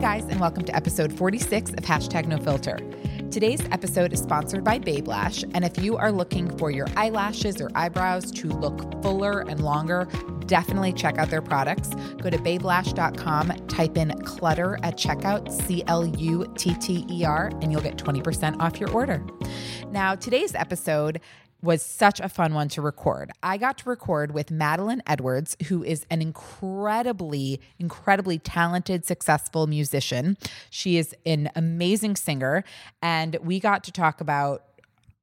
Guys, and welcome to episode 46 of Hashtag No Filter. Today's episode is sponsored by Babe Lash, and if you are looking for your eyelashes or eyebrows to look fuller and longer, definitely check out their products. Go to babelash.com, type in clutter at checkout, C L U T T E R, and you'll get 20% off your order. Now, today's episode was such a fun one to record. I got to record with Madeline Edwards, who is an incredibly, incredibly talented, successful musician. She is an amazing singer, and we got to talk about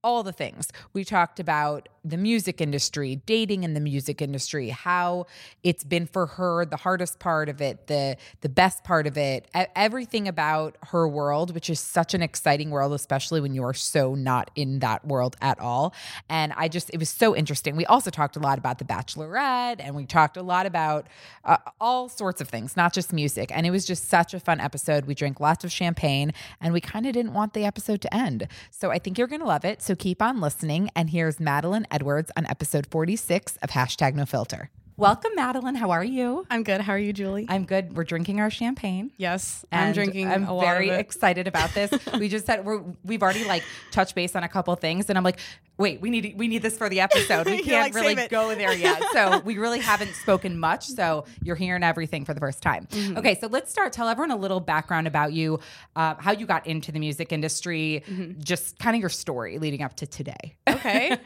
all the things. We talked about the music industry, dating in the music industry, how it's been for her, the hardest part of it, the the best part of it, everything about her world, which is such an exciting world, especially when you are so not in that world at all. And I just, it was so interesting. We also talked a lot about The Bachelorette, and we talked a lot about uh, all sorts of things, not just music. And it was just such a fun episode. We drank lots of champagne, and we kind of didn't want the episode to end. So I think you're to love it. So keep on listening. And here's Madeline Edwards on episode 46 of Hashtag No Filter. Welcome, Madeline. How are you? I'm good. How are you, Julie? I'm good. We're drinking our champagne. yes, I'm drinking. I'm a lot very excited about this. we just said we're we've already like touched base on a couple things, and I'm like, wait, we need we need this for the episode. We can't like, really go there yet. So we really haven't spoken much. So you're hearing everything for the first time. Mm-hmm. Okay, so let's start. Tell everyone a little background about you, uh, how you got into the music industry, Mm-hmm. just kind of your story leading up to today. okay.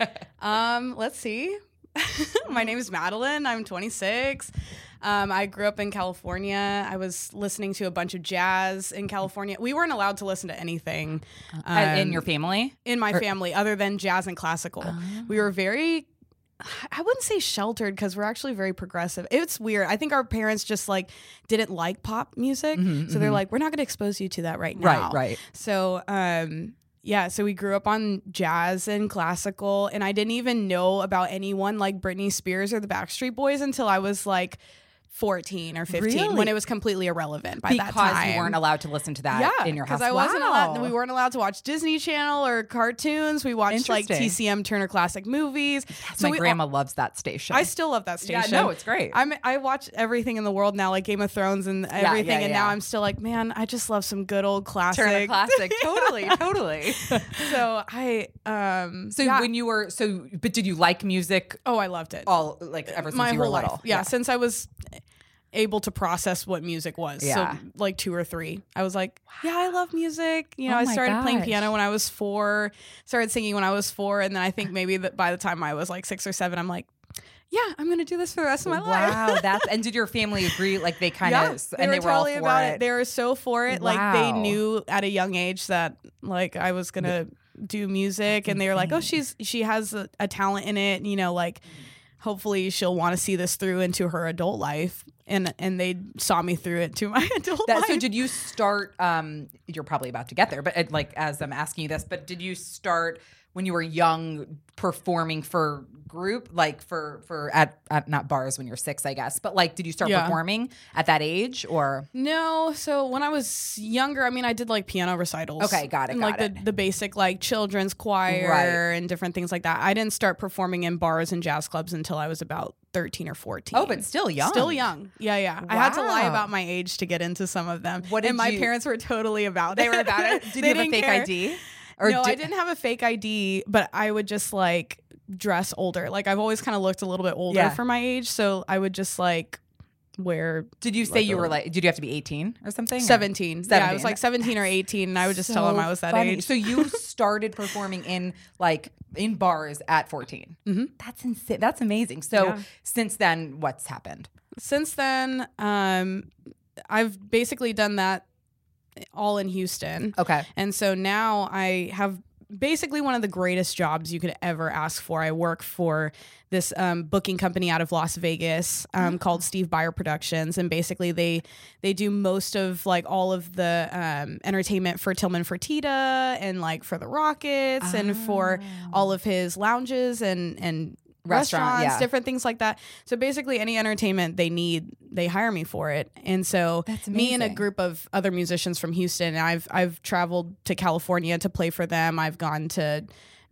um, let's see. My name is Madeline. I'm 26. Um, I grew up in California. I was listening to a bunch of jazz in California. We weren't allowed to listen to anything Uh, in um, your family, in my family other than jazz and classical. We were very I wouldn't say sheltered because we're actually very progressive. It's weird. I think our parents just like didn't like pop music. so they're like, we're not going to expose you to that right now. Right, right. So, um, yeah, so we grew up on jazz and classical, and I didn't even know about anyone like Britney Spears or the Backstreet Boys until I was like 14 or 15 Really? when it was completely irrelevant by because that time. you weren't allowed to listen to that yeah, in your house. I wasn't allowed. Wow. We weren't allowed to watch Disney Channel or cartoons. We watched like TCM Turner Classic Movies. So My we grandma loves that station. I still love that station. Yeah, no, it's great. I'm I watch everything in the world now, like Game of Thrones and everything, yeah, and now. I'm still like, man, I just love some good old classic. Turner Classic. totally, totally. so I um So yeah. when you were so, but did you like music oh I loved it all like ever since my you were whole little? life. Yeah, since I was able to process what music was. Yeah. So like two or three. I was like, yeah, I love music. You know, Oh I started playing piano when I was four, started singing when I was four, and then I think maybe that by the time I was like six or seven, I'm like, yeah, I'm gonna do this for the rest of my life. Wow, that's and did your family agree? Like they kind of they and they were all for about it. it. They were so for it. Like they knew at a young age that like I was gonna do music, and they were like, oh, she's she has a, a talent in it. You know, like hopefully she'll want to see this through into her adult life. And and they saw me through it to my adult That, life. so did you start? Um, you're probably about to get there, but uh, like as I'm asking you this, but did you start when you were young performing for group, like for for at, at not bars when you're six, I guess, but like did you start Yeah. performing at that age or? No, so when I was younger, I mean, I did like piano recitals. Okay, got it, And got like it. the the basic like children's choir Right. and different things like that. I didn't start performing in bars and jazz clubs until I was about thirteen or fourteen. Oh, but still young. Still young. Yeah, yeah. I had to lie about my age to get into some of them. What and my you- parents were totally about They it. They were about it. Did They you have a fake care. ID? Or no, I did- didn't have a fake ID, but I would just like dress older. Like I've always kind of looked a little bit older Yeah. for my age, so I would just like wear Did you say like you were like? Did you have to be eighteen or something? or- 17. Yeah, I was like 17 or 18, and I would just tell them I was that funny. age. So you started performing in like in bars at 14. Mhm. That's insane. That's amazing. So Yeah. since then, what's happened? Since then, um, I've basically done that all in Houston. Okay. And so now I have basically one of the greatest jobs you could ever ask for. I work for this um, booking company out of Las Vegas um, called Steve Byer Productions, and basically they they do most of like all of the um, entertainment for Tillman Fertitta and like for the Rockets and for all of his lounges and and restaurants, yeah. different things like that. So basically, any entertainment they need, they hire me for it. And so me and a group of other musicians from Houston, I've I've traveled to California to play for them. I've gone to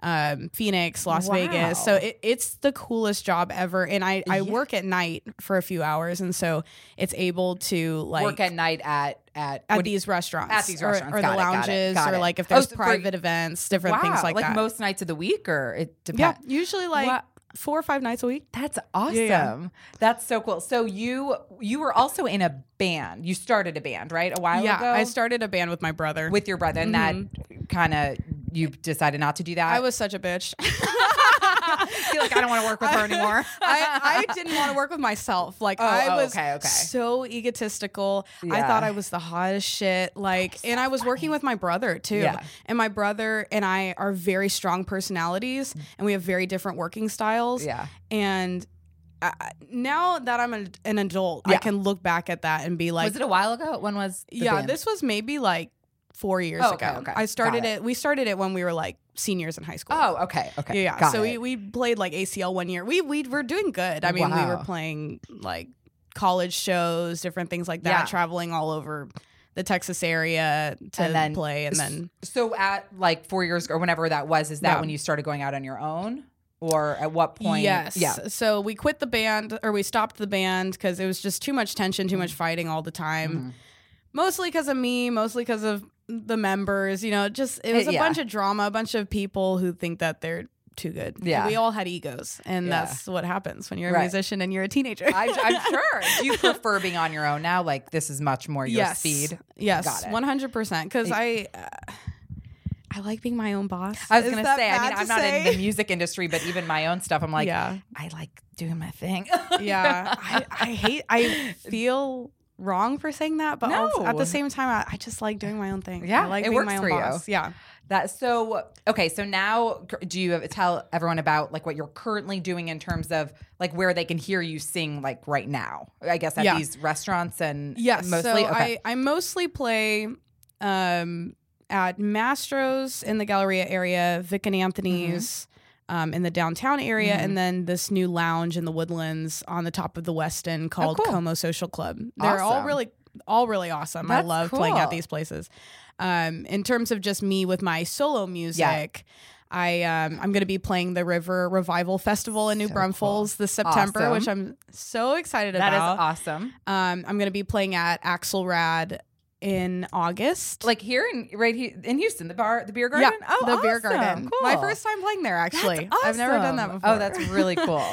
um, Phoenix, Las Wow. Vegas. So it, it's the coolest job ever. And I I Yeah. work at night for a few hours, and so it's able to like Work at night at at at these restaurants, at these or- restaurants. or, Got the it, got it, lounges, got or like if Oh, there's for- private events, different things Wow, like, that. Like most nights of the week, or it yeah, depends. usually like Wow. Four or five nights a week. That's awesome. yeah. That's so cool. So you you were also in a band. You started a band, right? A while yeah, ago. I started a band with my brother. with your brother, and that mm-hmm. kind of you decided not to do that. I was such a bitch. I feel like I don't want to work with her anymore. I, I didn't want to work with myself. Like Oh, I oh, was okay, okay. so egotistical. I thought I was the hottest shit. Like, and I was working with my brother too. Yeah. And my brother and I are very strong personalities, and we have very different working styles. Yeah. And now that I'm an, an adult, I can look back at that and be like, was it a while ago? When was yeah, band? this was maybe like four years Oh, ago. okay. I started Got it. We started it when we were like seniors in high school. Oh, okay, okay. Yeah, so it. we, we played like ACL one year. We we were doing good. I mean, we were playing like college shows, different things like that, Yeah. traveling all over the Texas area to And then- play, and then so at like four years or whenever that was, is that Yeah. when you started going out on your own, or at what point? yes, Yeah. So we quit the band, or we stopped the band because it was just too much tension, too much Mm-hmm. fighting all the time. Mostly because of me, mostly because of the members. You know, just it was Uh, a yeah. bunch of drama, a bunch of people who think that they're too good. Yeah. we all had egos, and Yeah. that's what happens when you're a Right. musician and you're a teenager. I, I'm sure. Do you prefer being on your own now? Like this is much more your yes. speed. Yes, Got it. one hundred percent. Because I, uh, I like being my own boss. I was Is gonna say. I mean, I'm not in the music industry, but even my own stuff, I'm like, Yeah. I like doing my thing. yeah, I, I hate. I feel wrong for saying that, but also, at the same time, I, I just like doing my own thing. Yeah, I like it being works my own for you. Yeah. That's so okay. So now, do you tell everyone about like what you're currently doing in terms of like where they can hear you sing like right now? I guess at Yeah. these restaurants and Yes. mostly. So okay. I, I mostly play um, at Mastro's in the Galleria area, Vic and Anthony's Mm-hmm. Um, in the downtown area, and then this new lounge in the Woodlands on the top of the Westin called Oh, cool. Como Social Club. They're all really, all really awesome. I That's love playing at these places. Um, in terms of just me with my solo music. I um, I'm going to be playing the River Revival Festival in New So Braunfels this September, which I'm so excited that about. That is awesome. Um, I'm going to be playing at Axelrad in August. Like here in right here in Houston, the bar, the beer garden. yeah, oh, the beer garden. Cool. My first time playing there, actually. That's I've never done that before. Oh, that's really cool.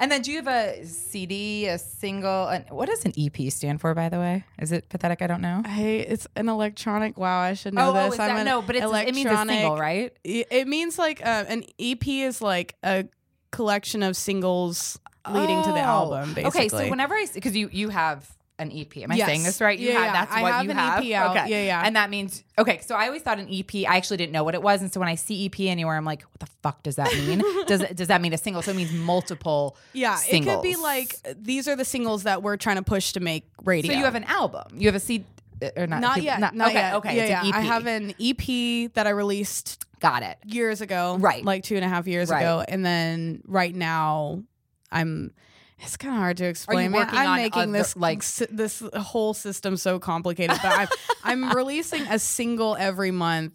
and then, do you have a CD, a single? And what does an EP stand for, by the way? Is it pathetic? I don't know. Hey, it's an electronic. Wow, I should know oh, oh, this. is I'm that, no, but it's, it means a electronic- single, right? It means like uh, an EP is like a collection of singles leading to the Oh. album. Basically. Okay, so whenever I because you you have an EP, am I saying this right? You Yeah, have yeah. that's I what have you an have. EP out. Okay, Yeah, yeah. and that means okay. So I always thought an EP. I actually didn't know what it was, and so when I see EP anywhere, I'm like, what the fuck does that mean? does it, does that mean a single? So it means multiple. yeah, singles. it could be like these are the singles that we're trying to push to make radio. So you have an album. You have a CD. Uh, or not, not yet, not, okay, yet. okay. Yeah, it's yeah. an EP. I have an EP that I released Got it. years ago, Right. Like two and a half years Right. ago, and then right now, I'm. It's kind of hard to explain. man. I'm making other- this like- si- this whole system so complicated, but I'm I'm releasing a single every month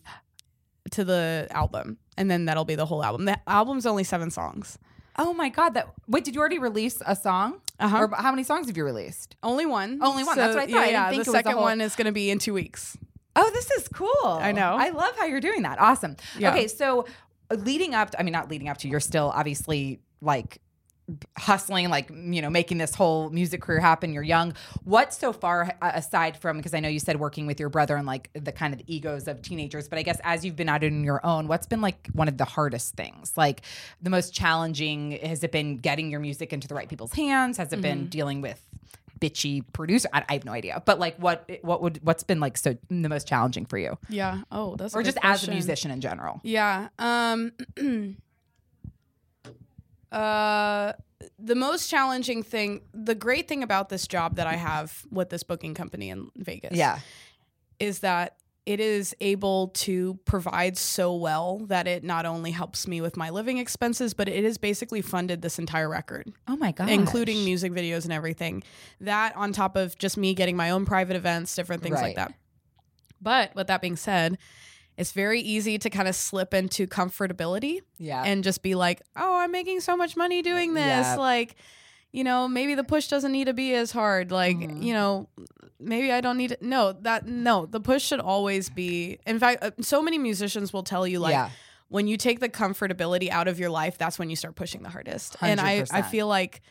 to the album, and then that'll be the whole album. The album's only seven songs. Oh my god! That wait, did you already release a song? Uh-huh. Or how many songs have you released? Only one. Only one. That's what I thought. I Yeah, yeah. think the second whole- one is going to be in two weeks. Oh, this is cool. I know. I love how you're doing that. Awesome. Yeah. Okay, so leading up, to, I mean, not leading up to, you're still obviously like hustling, like, you know, making this whole music career happen. You're young. What so far, aside from, because I know you said working with your brother and like the kind of egos of teenagers, but I guess as you've been out on your own, what's been like one of the hardest things? Like the most challenging, has it been getting your music into the right people's hands? Has it been dealing with, bitchy producer I, I have no idea but like what what would what's been like so the most challenging for you Yeah. Oh, that's or just as a musician in general Yeah. Um uh the most challenging thing, the great thing about this job that I have with this booking company in Vegas, yeah, is that it is able to provide so well that it not only helps me with my living expenses, but it has basically funded this entire record, oh my god including music videos and everything. That on top of just me getting my own private events, different things Right. like that. But with that being said, it's very easy to kind of slip into comfortability yeah and just be like, "Oh, I'm making so much money doing this." Yeah. Like, you know, maybe the push doesn't need to be as hard. Like, Mhm. you know, maybe I don't need it. No, that no, the push should always be. In fact, uh, so many musicians will tell you like yeah when you take the comfortability out of your life, that's when you start pushing the hardest. And I I feel like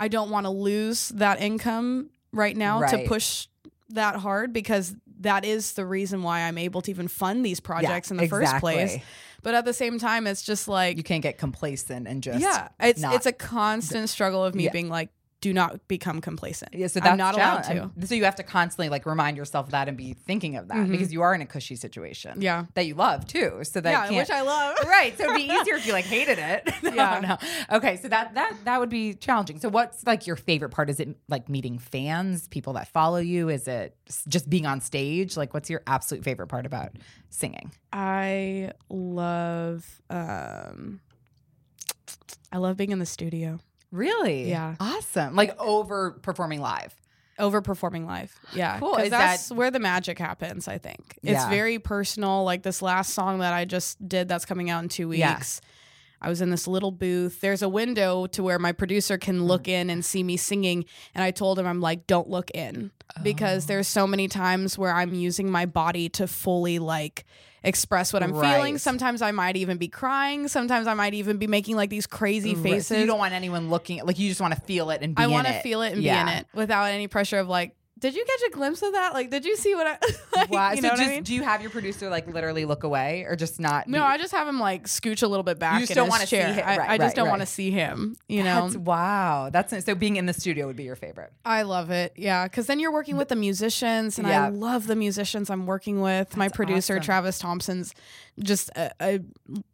I don't want to lose that income right now Right. to push that hard because that is the reason why I'm able to even fund these projects in the first place. But at the same time, it's just like you can't get complacent and just yeah, it's it's a constant struggle of me Yeah. being like, do not become complacent. yeah, so that's I'm not allowed challenge- to. So you have to constantly like remind yourself of that and be thinking of that because you are in a cushy situation. Mm-hmm. Yeah. that you love too. So that Yeah, which I love. right. So it'd be easier if you like hated it. no, Yeah. no. Okay. So that that that would be challenging. So what's like your favorite part? Is it like meeting fans, people that follow you? Is it just being on stage? Like, what's your absolute favorite part about singing? I love um I love being in the studio. Really? Yeah. Awesome. Like over performing live. Over performing live. Yeah. Cool. 'Cause Is that's that- where the magic happens, I think. It's Yeah. very personal. Like this last song that I just did that's coming out in two weeks. Yeah. I was in this little booth. There's a window to where my producer can look Mm. in and see me singing. And I told him, I'm like, don't look in. Because Oh. there's so many times where I'm using my body to fully like express what I'm feeling. Sometimes I might even be crying. Sometimes I might even be making like these crazy Right. faces. So you don't want anyone looking like you just want to feel it and be in it. I want to feel it and Yeah. be in it without any pressure of like, did you catch a glimpse of that? Like, did you see what I? like, Wow. You so know what just I mean? do you have your producer like literally look away or just not? No, be- I just have him like scooch a little bit back. just in don't wanna see him. I, Right, I just right, don't want to see him. You know, That's wow. That's so being in the studio would be your favorite. I love it. Yeah, because then you're working with the musicians, and Yeah. I love the musicians I'm working with. My producer awesome. Travis Thompson's just a, a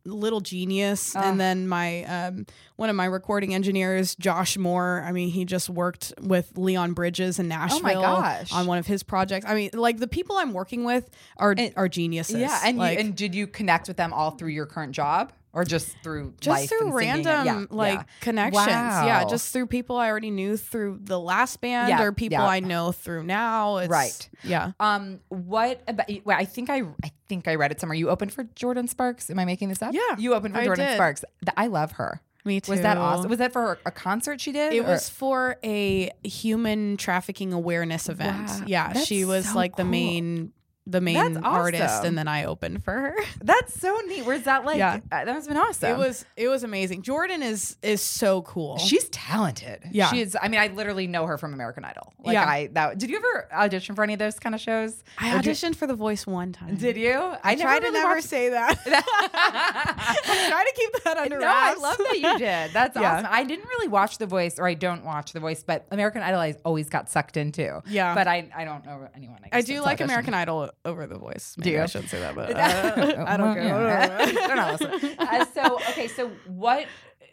little genius, Ah. and then my um, one of my recording engineers, Josh Moore. I mean, he just worked with Leon Bridges in Nashville Oh gosh. on one of his projects. I mean, like the people I'm working with are And- are geniuses. Yeah, and like, you, and did you connect with them all through your current job or just through just through and random yeah, like yeah. connections yeah just through people i already knew through the last band Yeah, or people i know through now it's, Right. yeah Um, what about? Well, I think I, I think I read it somewhere. You opened for Jordin Sparks. Am I making this up? Yeah, you opened for I Jordin did. Sparks. I love her. Me too Was that awesome? Was that for a concert she did? it or- was for a human trafficking awareness event Wow. yeah That's she was so like the main the main That's artist and then i opened for her That's so neat. Where's that like? Yeah. uh, that must have been awesome. it was it was amazing jordin is is so cool She's talented. Yeah. she is. I mean, I literally know her from American Idol. Like Yeah. I that. Did you ever audition for any of those kind of shows? i auditioned for the voice one time Did you? I, I try to really never watched- say that. I try to keep that under no, I love that you did. That's Yeah. awesome. I didn't really watch The Voice, or I don't watch The Voice, but American Idol I always got sucked into. Yeah. but I I don't know anyone. I, I do like audition. American Idol over The Voice. Do Maybe you? I shouldn't say that, but uh, I don't Yeah. care. They're not listening. Uh, so okay, so what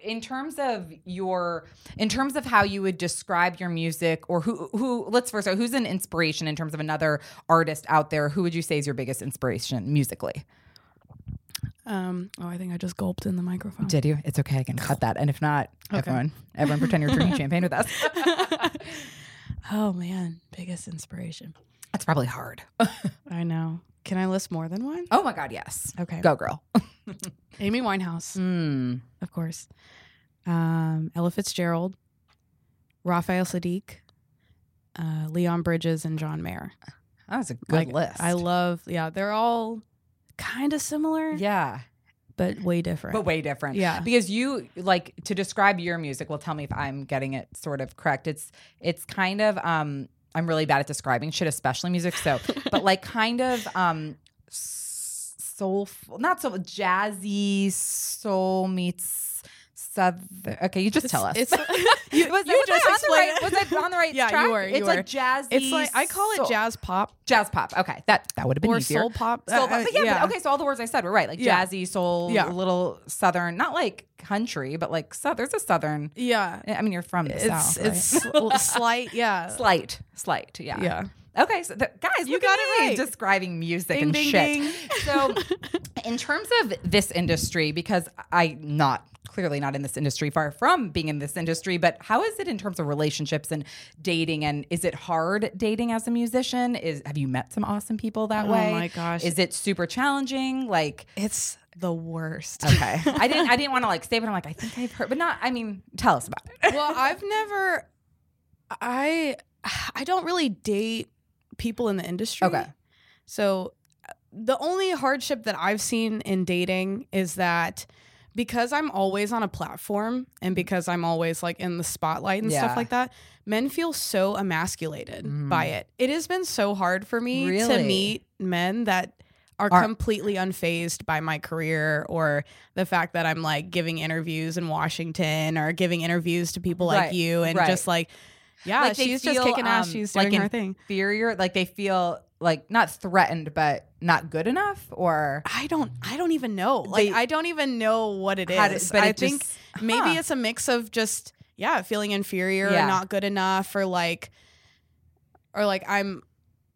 in terms of your in terms of how you would describe your music or who who let's first so who's an inspiration in terms of another artist out there who would you say is your biggest inspiration musically Um, oh, I think I just gulped in the microphone. did you it's okay i can cut that and if not everyone everyone pretend you're drinking champagne with us oh man, biggest inspiration. That's probably hard I know. Can I list more than one? oh my god yes Okay. go girl Amy Winehouse, mm. of course. Um, Ella Fitzgerald, Raphael Saadiq, uh, Leon Bridges, and John Mayer. That was a good Like, list. I love. Yeah, they're all kind of similar, Yeah. but way different. But way different. Yeah. Because you like to describe your music, well tell me if I'm getting it sort of correct. It's it's kind of um I'm really bad at describing shit, especially music. So but like kind of um soulful not so jazzy soul meets southern okay, you just tell us. It's, you, you, was, you was just I right, was I on the right Yeah, you track? were, you it's like were. jazzy. it's like I call it soul- jazz pop jazz pop. Okay, that that would have been or easier. soul pop. Soul Uh, pop. But yeah, but okay, so all the words I said were right. Like Yeah. jazzy, soul, Yeah. a little southern, not like country, but like so, there's a southern. Yeah, I mean, you're from the it's south, it's sl- slight. Yeah, slight, slight. Yeah. yeah. Okay, so the, guys, You got it right. describing music Ding, and ding, shit. ding. So, in terms of this industry, because I not clearly not in this industry, far from being in this industry, but how is it in terms of relationships and dating? And is it hard dating as a musician? Is have you met some awesome people that Oh way? Oh my gosh. is it super challenging? Like, It's the worst. okay, I didn't I didn't want to like say, but I'm like, I think I've heard, but not. I mean, tell us about it. well, I've never. I I don't really date people in the industry. Okay. So uh, the only hardship that I've seen in dating is that because I'm always on a platform and because I'm always like in the spotlight and Yeah. stuff like that, men feel so emasculated by it. It has been so hard for me to meet men that are Are- completely unfazed by my career or the fact that I'm like giving interviews in Washington or giving interviews to people like Right, you and right. just like yeah, Like, she's just feel, kicking ass. um, She's like doing her thing. Inferior, like they feel like not threatened, but not good enough, or I don't I don't even know. Like They- I don't even know what it is. To- but I think just- maybe huh. it's a mix of just yeah, feeling inferior Yeah. or not good enough or like or like I'm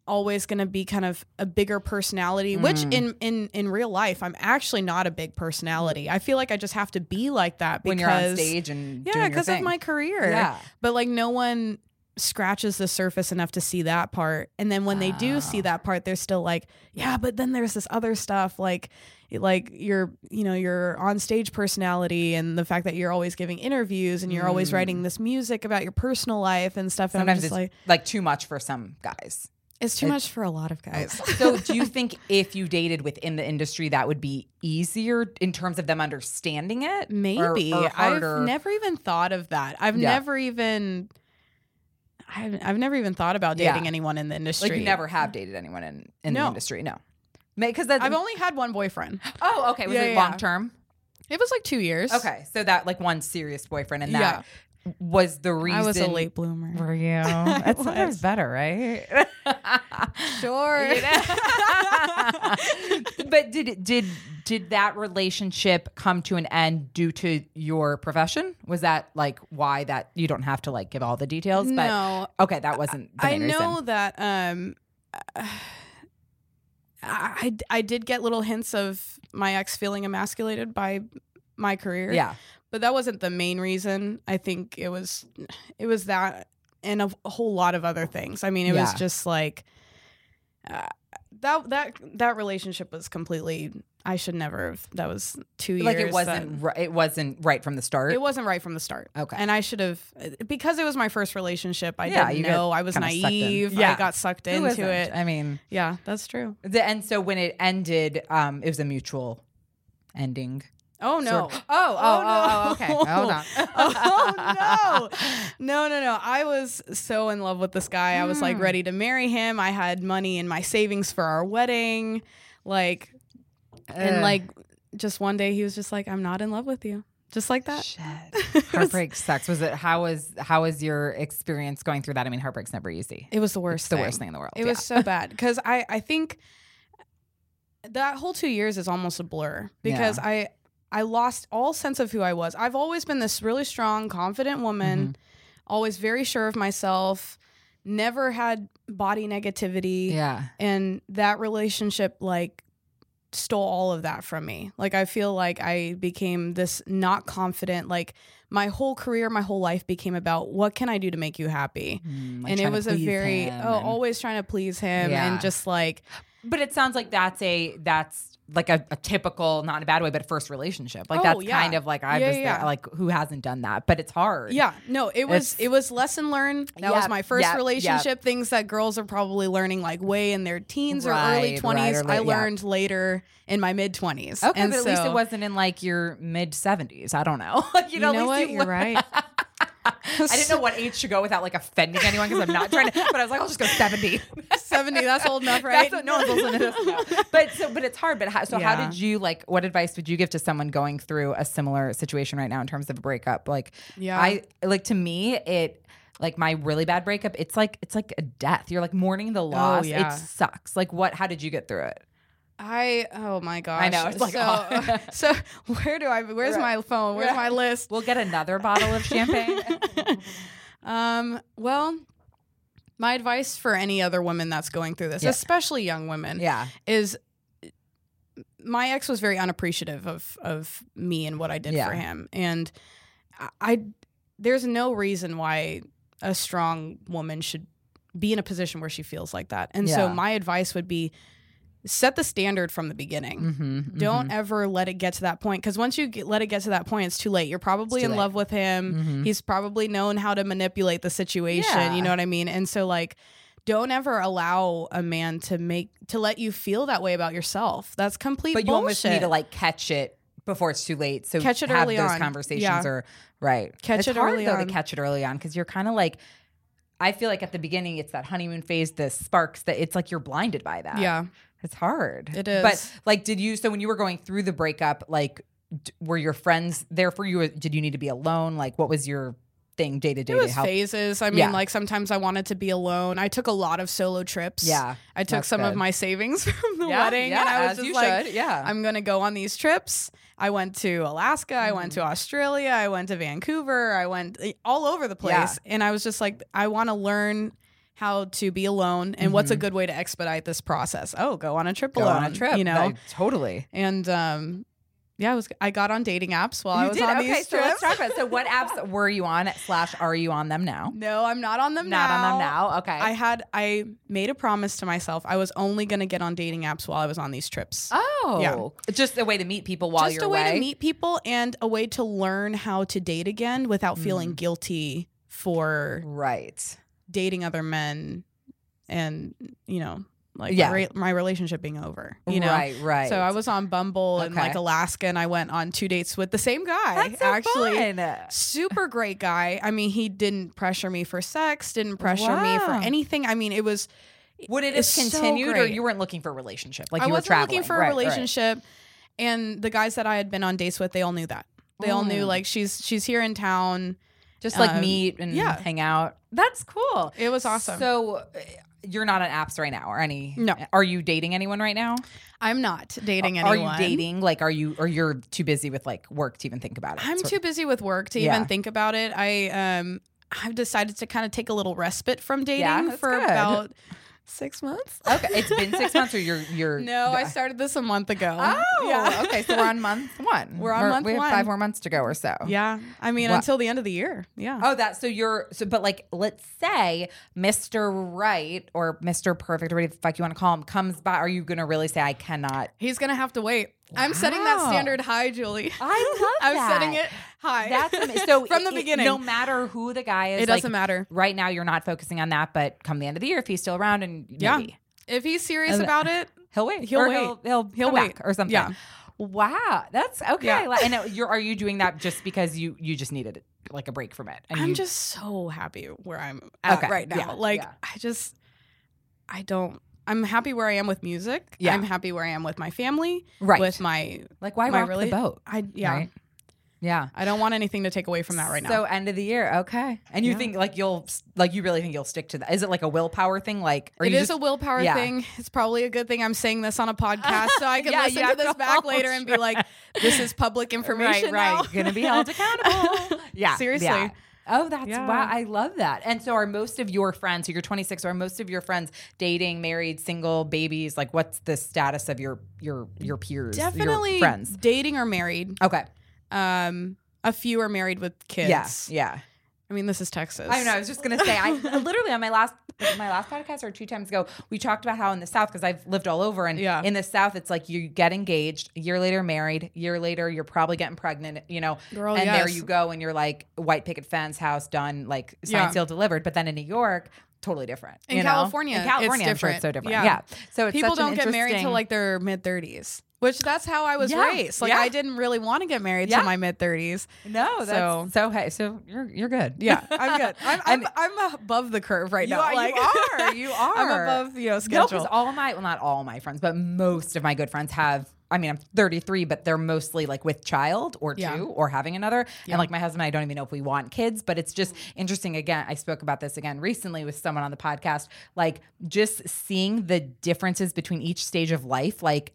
always going to be kind of a bigger personality, which Mm. in in in real life I'm actually not a big personality. I feel like I just have to be like that because when you're on stage and yeah, because of my career. Yeah. But like no one scratches the surface enough to see that part. And then when they do see that part, they're still like, yeah, but then there's this other stuff like like your you know your on stage personality and the fact that you're always giving interviews and you're always writing this music about your personal life and stuff and I'm Mm. Sometimes just it's like like, too much for some guys. it's too it- much for a lot of guys So, do you think if you dated within the industry, that would be easier in terms of them understanding it? Maybe or harder? i've never even thought of that i've Yeah. never even I've, I've never even thought about Yeah. dating anyone in the industry like you never have dated anyone in in the No. industry. No, because that I've only had one boyfriend. oh okay was Yeah, it yeah. long term? It was like two years. Okay, so that like one serious boyfriend, and Yeah. That was the reason. I was a late bloomer. For you, that's sometimes better, right? Sure. but did did did that relationship come to an end due to your profession? Was that like why that you don't have to like give all the details? But no, okay, that wasn't. The I know reason. that um, I, I did get little hints of my ex feeling emasculated by my career. Yeah, but that wasn't the main reason. I think it was it was that and a, a whole lot of other things. I mean, it was just like uh, that that that relationship was completely. I should never have. That was two years. like it wasn't. ri- it wasn't right from the start. It wasn't right from the start. Okay. And I should have because it was my first relationship. I Yeah, didn't know. I was kinda sucked in. naive. Yeah. I got sucked Who into isn't? it. I mean, yeah, that's true. the, and so when it ended, um, it was a mutual ending. Oh no. Sort- Oh, oh, oh, oh, okay. Hold on. oh no. No, no, no. I was so in love with this guy. I was Hmm. like ready to marry him. I had money in my savings for our wedding. Like and like just one day he was just like, I'm not in love with you. Just like that. Shit. Heartbreak sucks. Was it how was how was your experience going through that? I mean, heartbreak's never easy. It was the worst It's the worst thing in the world. It was so bad because I I think that whole two years is almost a blur because I I lost all sense of who I was. I've always been this really strong, confident woman, Mm-hmm. always very sure of myself, never had body negativity, yeah. and that relationship like stole all of that from me. Like I feel like I became this not confident like my whole career, my whole life became about what can I do to make you happy? Mm, like and it was a very oh, and- always trying to please him Yeah. and just like But it sounds like that's a that's like a, a typical, not in a bad way, but first relationship. Like Oh, that's yeah. kind of like I Yeah, was yeah. there. Like who hasn't done that? But it's hard. Yeah, no, it was It's- it was lesson learned. That was my first yep, relationship. Things that girls are probably learning like way in their teens or early Right, right, twenties. I learned later in my mid twenties. Okay, and but at least it wasn't in like your mid seventies. I don't know. You You know, know, at least what? you You're right. I didn't know what age to go without like offending anyone because I'm not trying to. But I was like, I'll just go seventy. Seventy. That's old enough, right? That's what no one's listening to this. now. But so, but it's hard. But how, so, how did you like? What advice would you give to someone going through a similar situation right now in terms of a breakup? Like, Yeah. I like to me it. Like my really bad breakup, it's like it's like a death. You're like mourning the oh, loss. Oh, yeah. It sucks. Like what? How did you get through it? I oh my gosh. I know, it's like, so. oh. so where do I? Where's my phone? Where's my list? We'll get another bottle of champagne. Um. Well, my advice for any other woman that's going through this, Yeah. especially young women, yeah. is my ex was very unappreciative of of me and what I did Yeah. for him, and I, I there's no reason why a strong woman should be in a position where she feels like that. And so my advice would be set the standard from the beginning. Mm-hmm, Don't ever let it get to that point because once you get, let it get to that point, it's too late. You're probably in late. love with him. Mhm. He's probably known how to manipulate the situation. Yeah. You know what I mean? And so, like, don't ever allow a man to make to let you feel that way about yourself. That's complete. But you almost need to like catch it before it's too late. So Catch it have early those on. conversations Yeah. or right. Catch it's it hard, early though on. to catch it early on because you're kind of like. I feel like at the beginning it's that honeymoon phase, the sparks that it's like you're blinded by that. Yeah. It's hard. It is. But like, did you? So when you were going through the breakup, like, d- were your friends there for you? Did you need to be alone? Like, what was your thing day to day It was help? phases. I mean, Yeah. like sometimes I wanted to be alone. I took a lot of solo trips. Yeah, I took some of my savings from the Yeah, wedding, yeah, and I was just like, should, yeah. I'm gonna go on these trips. I went to Alaska. I went to Mm-hmm. Australia. I went to Vancouver. I went eh, all over the place, and I was just like, I want to learn how to be alone and what's a good way to expedite this process. Oh, go on a trip Mm-hmm. Go alone. on a trip, you know. Like, totally. and um, yeah, I was. I got on dating apps while I was did? on okay, these so let's trips. talk about. it. So, what apps were you on? Slash, are you on them now? no, I'm not on them now. Not now. on them now. Okay. I had I made a promise to myself I was only going to get on dating apps while I was on these trips. oh, Yeah. just a way to meet people while Just you're a way away. to meet people and a way to learn how to date again without feeling Mm. guilty for Right. Dating other men and you know like Yeah. my, re- my relationship being over. You know. Right. Right. So I was on Bumble in like Alaska and I went on two dates with the same guy. That's so actually. fun. Super great guy. I mean, he didn't pressure me for sex, didn't pressure me for anything. I mean, it was Would it have It's so continued, or you weren't looking for a relationship? Like I you wasn't traveling. looking for Right, a right. relationship, and the guys that I had been on dates with, they all knew that. They all Mm. knew like she's she's here in town. Just like Um, meet and yeah. hang out. That's cool. It was awesome. So uh, you're not on apps right now, or any? No. Are you dating anyone right now? I'm not dating Are anyone. you dating? Like, are you? Or you're too busy with like work to even think about it? I'm Sort- too busy with work to Yeah. even think about it. I um I've decided to kind of take a little respite from dating Yeah, for good. about six months. Okay, it's been six months, or you're you're. No, I started this a month ago. Oh, yeah. okay. So we're on month one. We're on month we have one. five more months to go or so. Yeah. I mean, What? until the end of the year. Yeah. Oh, that so you're so, but like, let's say Mr. Right or Mr. Perfect or whatever the fuck you want to call him comes by. Are you gonna really say I cannot? He's gonna have to wait. I'm setting that standard high, Julie. I love I'm that. setting it high. That's ama- so from the it- beginning. No matter who the guy is, It doesn't matter. Right now, you're not focusing on that, but come the end of the year, if he's still around, and Yeah. if he's serious And- about it, he'll wait. He'll or wait. He'll he'll, He'll wait. or something. Yeah. Wow, that's okay. Yeah. And uh, you're are you doing that just because you you just needed like a break from it? And I'm you, just so happy where I'm at Okay, right now. yeah, like yeah. I just I don't I'm happy where I am with music. Yeah. I'm happy where I am with my family. Right. With my like why my rock rela- the boat? I yeah. Right? Yeah. I don't want anything to take away from that right now. So end of the year, okay. And you Yeah. think like you'll like you really think you'll stick to that? Is it like a willpower thing? Like It is just, a willpower yeah. thing. It's probably a good thing I'm saying this on a podcast so I can Yeah, listen to this to back later and be like, this is public information. right, right. Gonna be held accountable. yeah, Seriously. Oh, that's Yeah. wow. I love that. And so, are most of your friends? So you're 26. Are most of your friends dating, married, single, babies? Like, what's the status of your your your peers? your Definitely friends. dating or married. Okay. Um, a few are married with kids. Yeah. Yeah. I mean, this is Texas. I know. I was just gonna say. I literally on my last my last podcast or two times ago, we talked about how in the South, because I've lived all over, and Yeah. in the South, it's like you get engaged, a year later married, a year later you're probably getting pregnant, you know, Girl, and there you go, and you're like white picket fence, house done, like signed, Yeah. sealed, delivered. But then in New York, totally different. In you know? California, in California, it's I'm sure it's so different. Yeah. Yeah. So it's People don't get married till like their mid thirties, which that's how I was Yeah, raised. Like yeah. I didn't really want to get married Yeah. till my mid thirties. no, that's So- so hey, so you're you're good. Yeah, I'm good. I'm, I'm, I'm above the curve right You now. are, like, you are, you are. I'm above you know schedule. because all my well, not all my friends, but most of my good friends have. I mean, I'm 33, but they're mostly like with child or two Yeah. or having another. And like my husband and I don't even know if we want kids, but it's just interesting. Again, I spoke about this again recently with someone on the podcast, like just seeing the differences between each stage of life, like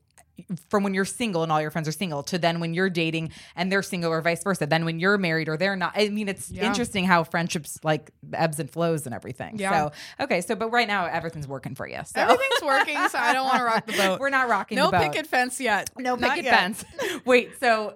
from when you're single and all your friends are single to then when you're dating and they're single or vice versa then when you're married or they're not i mean it's Yeah. interesting how friendships like ebbs and flows and everything Yeah. so okay so but right now everything's working for you so Everything's working, so I don't want to rock the boat. we're not rocking no the boat. No picket fence yet. no Not picket yet. fence wait so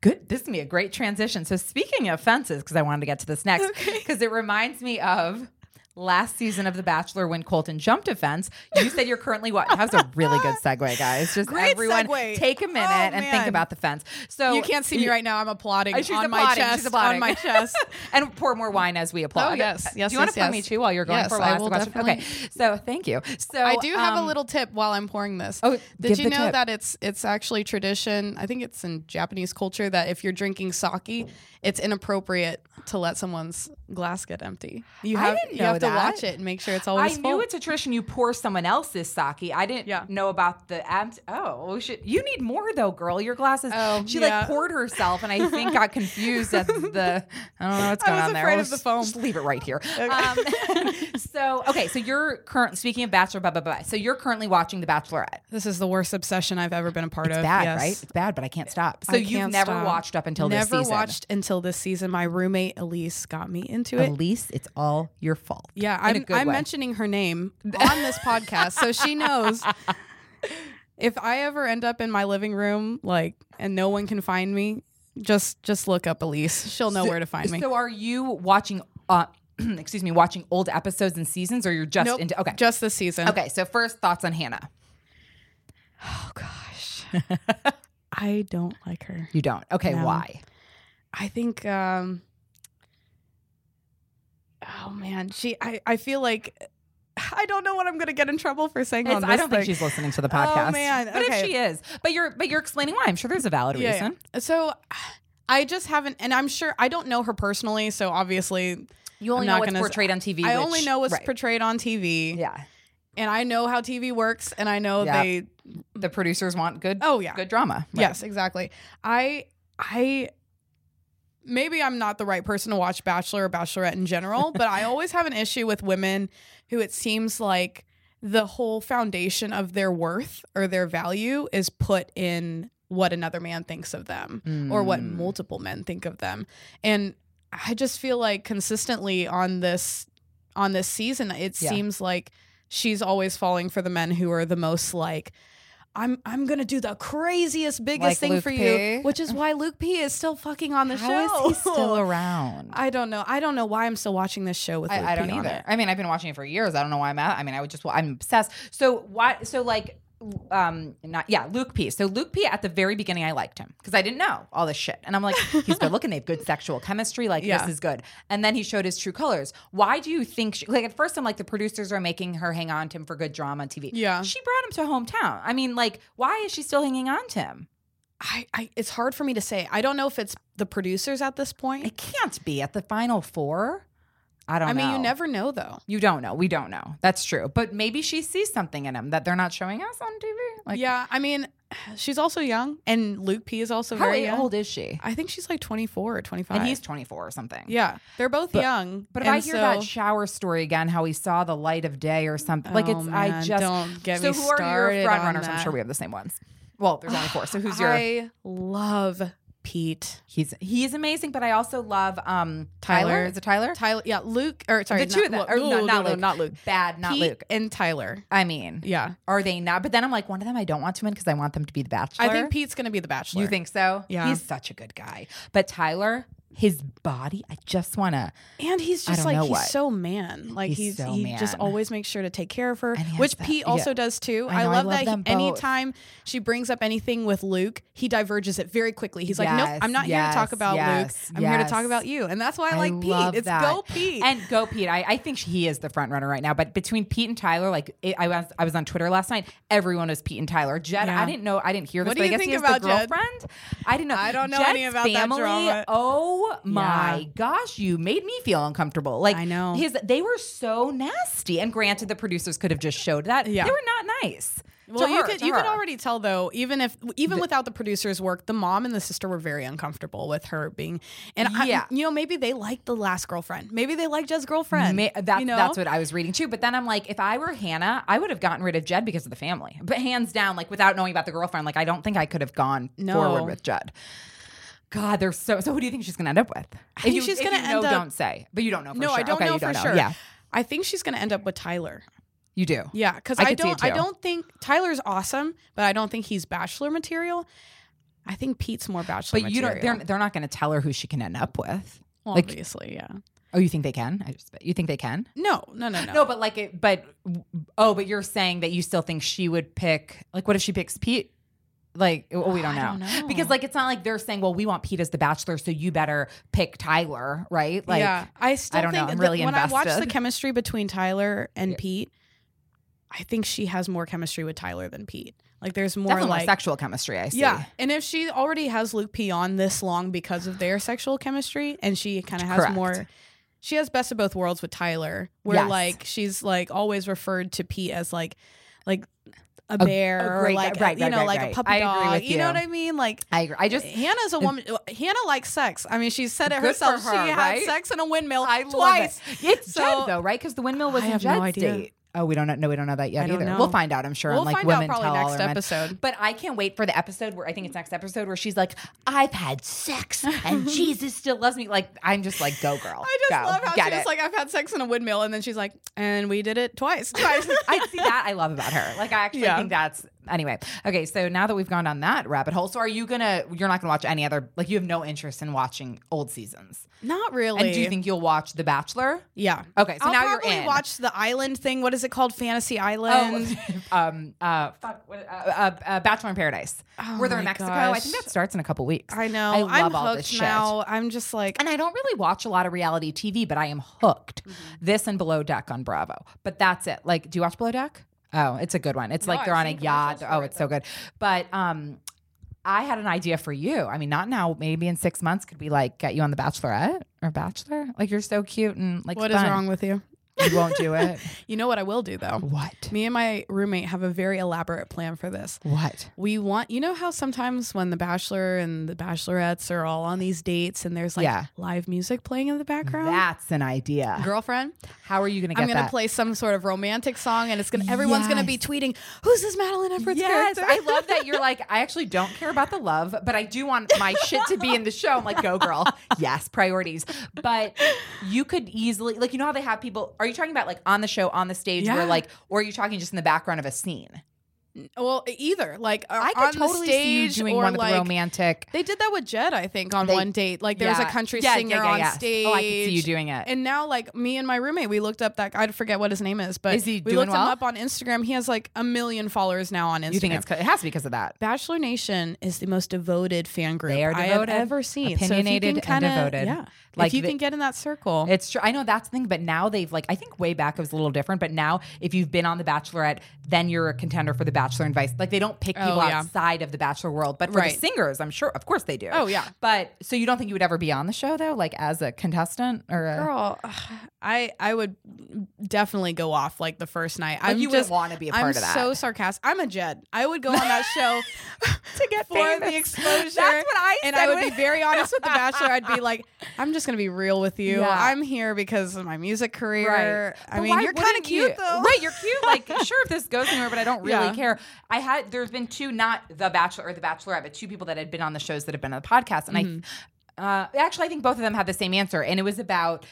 good this is be a great transition so speaking of fences because i wanted to get to this next because it reminds me of last season of The Bachelor when Colton jumped a fence. You said you're currently what? That was a really good segue, guys. Just Great everyone segue. take a minute Oh, and think about the fence. So You can't see me right now. I'm applauding Uh, she's on my chest. She's applauding. On my chest. and pour more wine as we applaud. Oh, yes. Yes, Do you want yes, to pour yes. me too while you're going Yes, for last question? Okay. So thank you. So I do have um, a little tip while I'm pouring this. Oh, did you know tip. that it's it's actually tradition? I think it's in Japanese culture that if you're drinking sake, it's inappropriate to let someone's glass get empty. You I have didn't you know to watch it and make sure it's always. I always knew full. it's a tradition. You pour someone else's sake. I didn't Yeah. know about the abs. Oh, we should. You need more though, girl. Your glasses. Oh, she yeah. like poured herself, and I think got confused at the. I don't know what's going on there. afraid We'll of the just- foam. Just leave it right here. Um, so okay, so you're current. Speaking of Bachelor, blah blah blah. So you're currently watching The Bachelorette. This is the worst obsession I've ever been a part It's of. bad, yes. right? It's bad, but I can't stop. So I you've never stop. watched up until never this season. watched until this season. My roommate Elise got me into it. Elise, it's all your fault. Yeah, I'm, I'm way. mentioning her name on this podcast, so she knows. If I ever end up in my living room, like, and no one can find me, just just look up Elise. She'll know where to find me. So are you watching? Uh, excuse me, watching old episodes and seasons, or you're just Nope, into? Okay, just this season. okay. So first thoughts on Hannah. Oh gosh, I don't like her. You don't. Okay, No. why? I think. um Oh man, she. I. I feel like. I don't know what I'm going to get in trouble for saying on It's, this I don't think she's listening to the podcast. Oh, podcast. man, but if she is, but you're but you're explaining why. I'm sure there's a valid Yeah, reason. yeah. So I just haven't, and I'm sure I don't know her personally. So obviously, You only know not what's portrayed on TV. I which- only know what's right. portrayed on TV, Yeah, and I know how TV works, and I know Yeah. they. the producers want good. Oh yeah, good drama. Right. yes, exactly. I I maybe I'm not the right person to watch Bachelor or Bachelorette in general, but I always have an issue with women who it seems like the whole foundation of their worth or their value is put in what another man thinks of them or what Mm. multiple men think of them. And I just feel like consistently on this on this season it Yeah. seems like she's always falling for the men who are the most like I'm I'm gonna do the craziest, biggest Like thing Luke for P? you, which is why Luke P is still fucking on the How show. is he still around? I don't know. I don't know why I'm still watching this show with Luke I, I don't P either. it. I mean, I've been watching it for years. I don't know why I'm at. I mean, I would just. I'm obsessed. So why? So like, um, not yeah, Luke P. So Luke P. At the very beginning, I liked him because I didn't know all this shit, and I'm like, he's good looking. They have good sexual chemistry. Like Yeah. this is good. And then he showed his true colors. Why do you think? She, like at first, I'm like, the producers are making her hang on to him for good drama on TV. Yeah. she brought him to hometown. I mean, like, why is she still hanging on to him? I, I it's hard for me to say. I don't know if it's the producers at this point. It can't be at the final four. I don't. Know. I mean, know. you never know though. You don't know. We don't know. That's true. But maybe she sees something in him that they're not showing us on TV. Like, yeah, I mean, she's also young, and Luke P is also how very young. old is she? I think she's like 24 or 25. And he's 24 or something. yeah, they're both But- young. But if I hear so- that shower story again, how he saw the light of day or something, like Oh, it's, I just don't get so me who are your started front runners? I'm sure we have the same ones. Well, there's only four. So who's your? I love Pete. he's he's amazing, but I also love um Tyler. Tyler. Is it Tyler? Tyler, yeah, Luke, or sorry, the two of them. not, Or, Luke. no, no, not no, Luke. not Luke. Bad, not Pete Luke. and Tyler. I mean, Yeah, are they not? But then I'm like, one of them I don't want to win because I want them to be the Bachelor. I think Pete's gonna be the Bachelor. You think so? Yeah. He's such a good guy. But Tyler, his body. I just want to. And he's just like he's what. so man. Like He's he's, so he just always makes sure to take care of her, he which that- Pete also yeah. does too. I I, know, I love, love that. he, anytime she brings up anything with Luke, he diverges it very quickly. He's like, "Nope, I'm not here to talk about yes, Luke. I'm here to talk about you." And that's why I, I like Pete. It's that. go Pete. And go Pete. I, I think he is the front runner right now. But between Pete and Tyler, like it, I was I was on Twitter last night. Everyone was Pete and Tyler. Jed, Yeah. I didn't know. I didn't hear this. What do but I you guess think about the Jed? I didn't know. I don't know Jed's any about that drama. Oh my Yeah. gosh, you made me feel uncomfortable. Like I know. his. They were so nasty. And granted, the producers could have just showed that. Yeah. They were not nice. Well, To you could you could already tell though, even if even without the producers' work, the mom and the sister were very uncomfortable with her being. And Yeah. I, you know, maybe they liked the last girlfriend. Maybe they liked Jed's girlfriend. Ma- that's, you know? that's what I was reading too. But then I'm like, if I were Hannah, I would have gotten rid of Jed because of the family. But hands down, like without knowing about the girlfriend, like I don't think I could have gone No. forward with Jed. God, they're so. So who do you think she's going to end up with? I think she's going gonna to end up- Don't say, but you don't know. For no, sure. I don't Okay, know for don't sure. Yeah, I think she's going to end up with Tyler. you do. Yeah, because I I, could see it don't. I don't think Tyler's awesome, but I don't think he's bachelor material. I think Pete's more bachelor But you material. don't. They're they're not going to tell her who she can end up with. like, obviously, yeah. oh, you think they can? I just you think they can? No, no, no, no. No, but like it. But oh, but you're saying that you still think she would pick. Like, what if she picks Pete? Like, oh, we don't oh, know. Don't know. because like it's not like they're saying, well, we want Pete as the bachelor, so you better pick Tyler, right? Like, yeah, I still I don't know. I'm really when I watch the chemistry between Tyler and Pete, I think she has more chemistry with Tyler than Pete. Like, there's more definitely like more sexual chemistry. I see. Yeah, and if she already has Luke P on this long because of their sexual chemistry, and she kind of has Correct. more, she has best of both worlds with Tyler, where Yes. like she's like always referred to Pete as like, like a bear a or like guy. a- Right, you right, know right, like a puppy dog. with you know what I mean? Like. I agree. I just Hannah's a woman. Hannah likes sex. I mean, she said it herself. her, she had sex in a windmill I twice. it. It's So- Jed though, right? Because the windmill was I in have no idea. date. Oh, we don't know. No, we don't know that yet either. know. We'll find out. I'm sure. We'll on like find out women probably next men. episode. But I can't wait for the episode where I think it's next episode where she's like, "I've had sex and Jesus still loves me." Like I'm just like, "Go girl." I just Go. love how Get she's it. like, I've had sex in a windmill, and then she's like, and we did it twice. Twice. I see that. I love about her. Like I actually Yeah. think that's anyway. Okay, so now that we've gone down that rabbit hole, so are you gonna? You're not gonna watch any other? Like you have no interest in watching old seasons. Not really. And do you think you'll watch The Bachelor? Yeah. Okay, so I'll now you're in. watch the island thing. What is it called? Fantasy Island. Oh, um, uh, fuck, what, uh, uh, uh, Bachelor in Paradise, where they're in Mexico. I think that starts in a couple weeks. I know. I love am all hooked this shit. now. I'm just like, And I don't really watch a lot of reality TV, but I am hooked. Mm-hmm. This and Below Deck on Bravo. But that's it. Like, do you watch Below Deck? Oh, it's a good one. It's like I've they're on a yacht. Oh, it's so good. But um, I had an idea for you. I mean, not now. Maybe in six months, could we like get you on The Bachelorette or Bachelor? Like, you're so cute and like what is fun. wrong with you? You won't do it. You know what I will do though? what? Me and my roommate have a very elaborate plan for this. What? We want, you know how sometimes when the Bachelor and the Bachelorettes are all on these dates and there's like Yeah. live music playing in the background? That's an idea. Girlfriend, How are you going to get I'm gonna that? play some sort of romantic song, and it's gonna everyone's gonna be tweeting, "Who's this Madeline Edwards Yes, character?" I love that you're like, I actually don't care about the love, but I do want my shit to be in the show. I'm like, go girl. Yes, priorities. But you could easily, like, you know how they have people, are you talking about like on the show, on the stage, where like, or are you talking just in the background of a scene? Well, either like uh, I could totally see you stage doing one of like the romantic. they did that with Jed, I think, on They- one date. Like there was a Yeah. country Yeah, yeah, singer yeah, on stage. Oh, I could see you doing it. And now, like me and my roommate, we looked up that I forget what his name is, but Is he we looked him up on Instagram. He has like a million followers now on Instagram. You think it's, it has to be because of that. Bachelor Nation is the most devoted fan group They are I have devoted, ever seen. opinionated, so can and devoted. Yeah, Like if you the- can get in that circle, It's true. I know that's the thing, but now they've like I think way back it was a little different, but now if you've been on The Bachelorette, then you're a contender for The Bachelor and Vice. Like they don't pick oh, people Oh, yeah. outside of the Bachelor world, but for Right. the singers, I'm sure, of course they do. Oh, yeah. But so you don't think you would ever be on the show though, like as a contestant or a, Girl, I I would definitely go off like the first night. Like, I'm you wouldn't just wanna be a I'm part of that. so sarcastic. I'm a Jed. I would go on that show to get for famous. the exposure. That's what I and I would when- be very honest with the Bachelor. I'd be like, I'm just gonna be real with you. Yeah. I'm here because of my music career. Right. I But mean, you're kind of cute you? though. Right, you're cute. Like, sure, if this goes anywhere, but I don't really Yeah. care. I had there's been two, not the Bachelor or the Bachelorette, but two people that had been on the shows that have been on the podcast, and Mm-hmm. I uh, actually I think both of them had the same answer, and it was about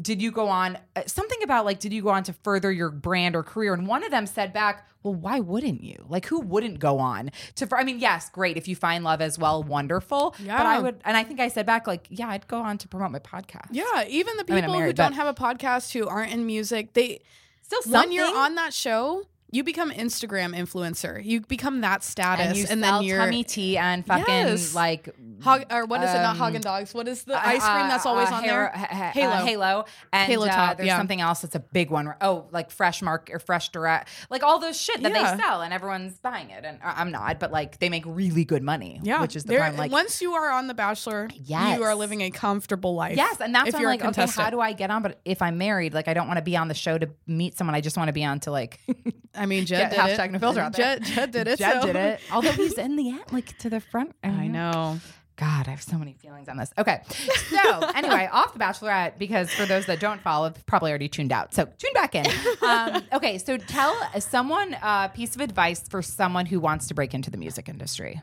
did you go on uh, something about like did you go on to further your brand or career and one of them said back well why wouldn't you like who wouldn't go on to i mean yes great if you find love as well wonderful yeah. but i would and i think i said back like yeah i'd go on to promote my podcast Yeah, even the I mean, people who don't have a podcast who aren't in music, they still something? when you're on that show, you become Instagram influencer. You become that status, and you and then you're tummy tea and fucking Yes. like Hog, or what is it? Not um, Haagen Dogs. What is the uh, ice cream that's uh, always uh, on Halo, there? ha- Halo. uh, Halo, and Halo uh, top, there's yeah. something else that's a big one. Oh, like Fresh Mark or Fresh Direct, like all those shit that Yeah. they sell, and everyone's buying it. And I'm not, but like they make really good money. Yeah, which is the problem. Like, once you are on The Bachelor, Yes. you are living a comfortable life. yes, and that's if why I'm like, okay, how do I get on? But if I'm married, like I don't want to be on the show to meet someone. I just want to be on to like I mean, Jed did hashtag it. no filter out there. Jed, Jed did it. Jed so- did it. Although he's in the end, like to the front. I know. God, I have so many feelings on this. Okay. So, anyway, off the Bachelorette, because for those that don't follow, have probably already tuned out. So, tune back in. Um, okay. So, tell someone a piece of advice for someone who wants to break into the music industry.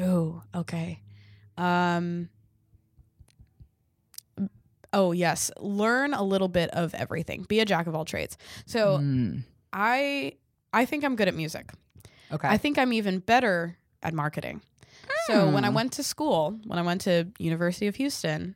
Oh, okay. Um. Oh yes, learn a little bit of everything. Be a jack of all trades. So Mm, I I think I'm good at music. okay. I think I'm even better at marketing. So when I Hmm. went to school, when I went to University of Houston,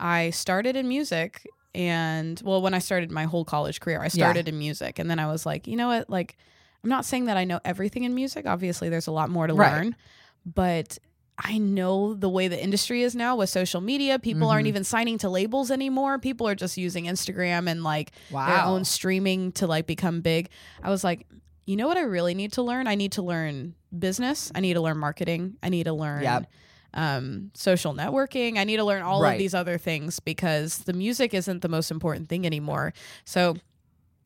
I started in music and well when I started my whole college career, I started in music and then I was like, you know what? Like I'm not saying that I know everything in music. Obviously there's a lot more to Right. learn, but I know the way the industry is now with social media. People aren't Mhm. even signing to labels anymore. People are just using Instagram and like their own streaming to like become big. I was like, you know what I really need to learn? I need to learn business. I need to learn marketing. I need to learn Yep. um, social networking. I need to learn all Right. of these other things because the music isn't the most important thing anymore. So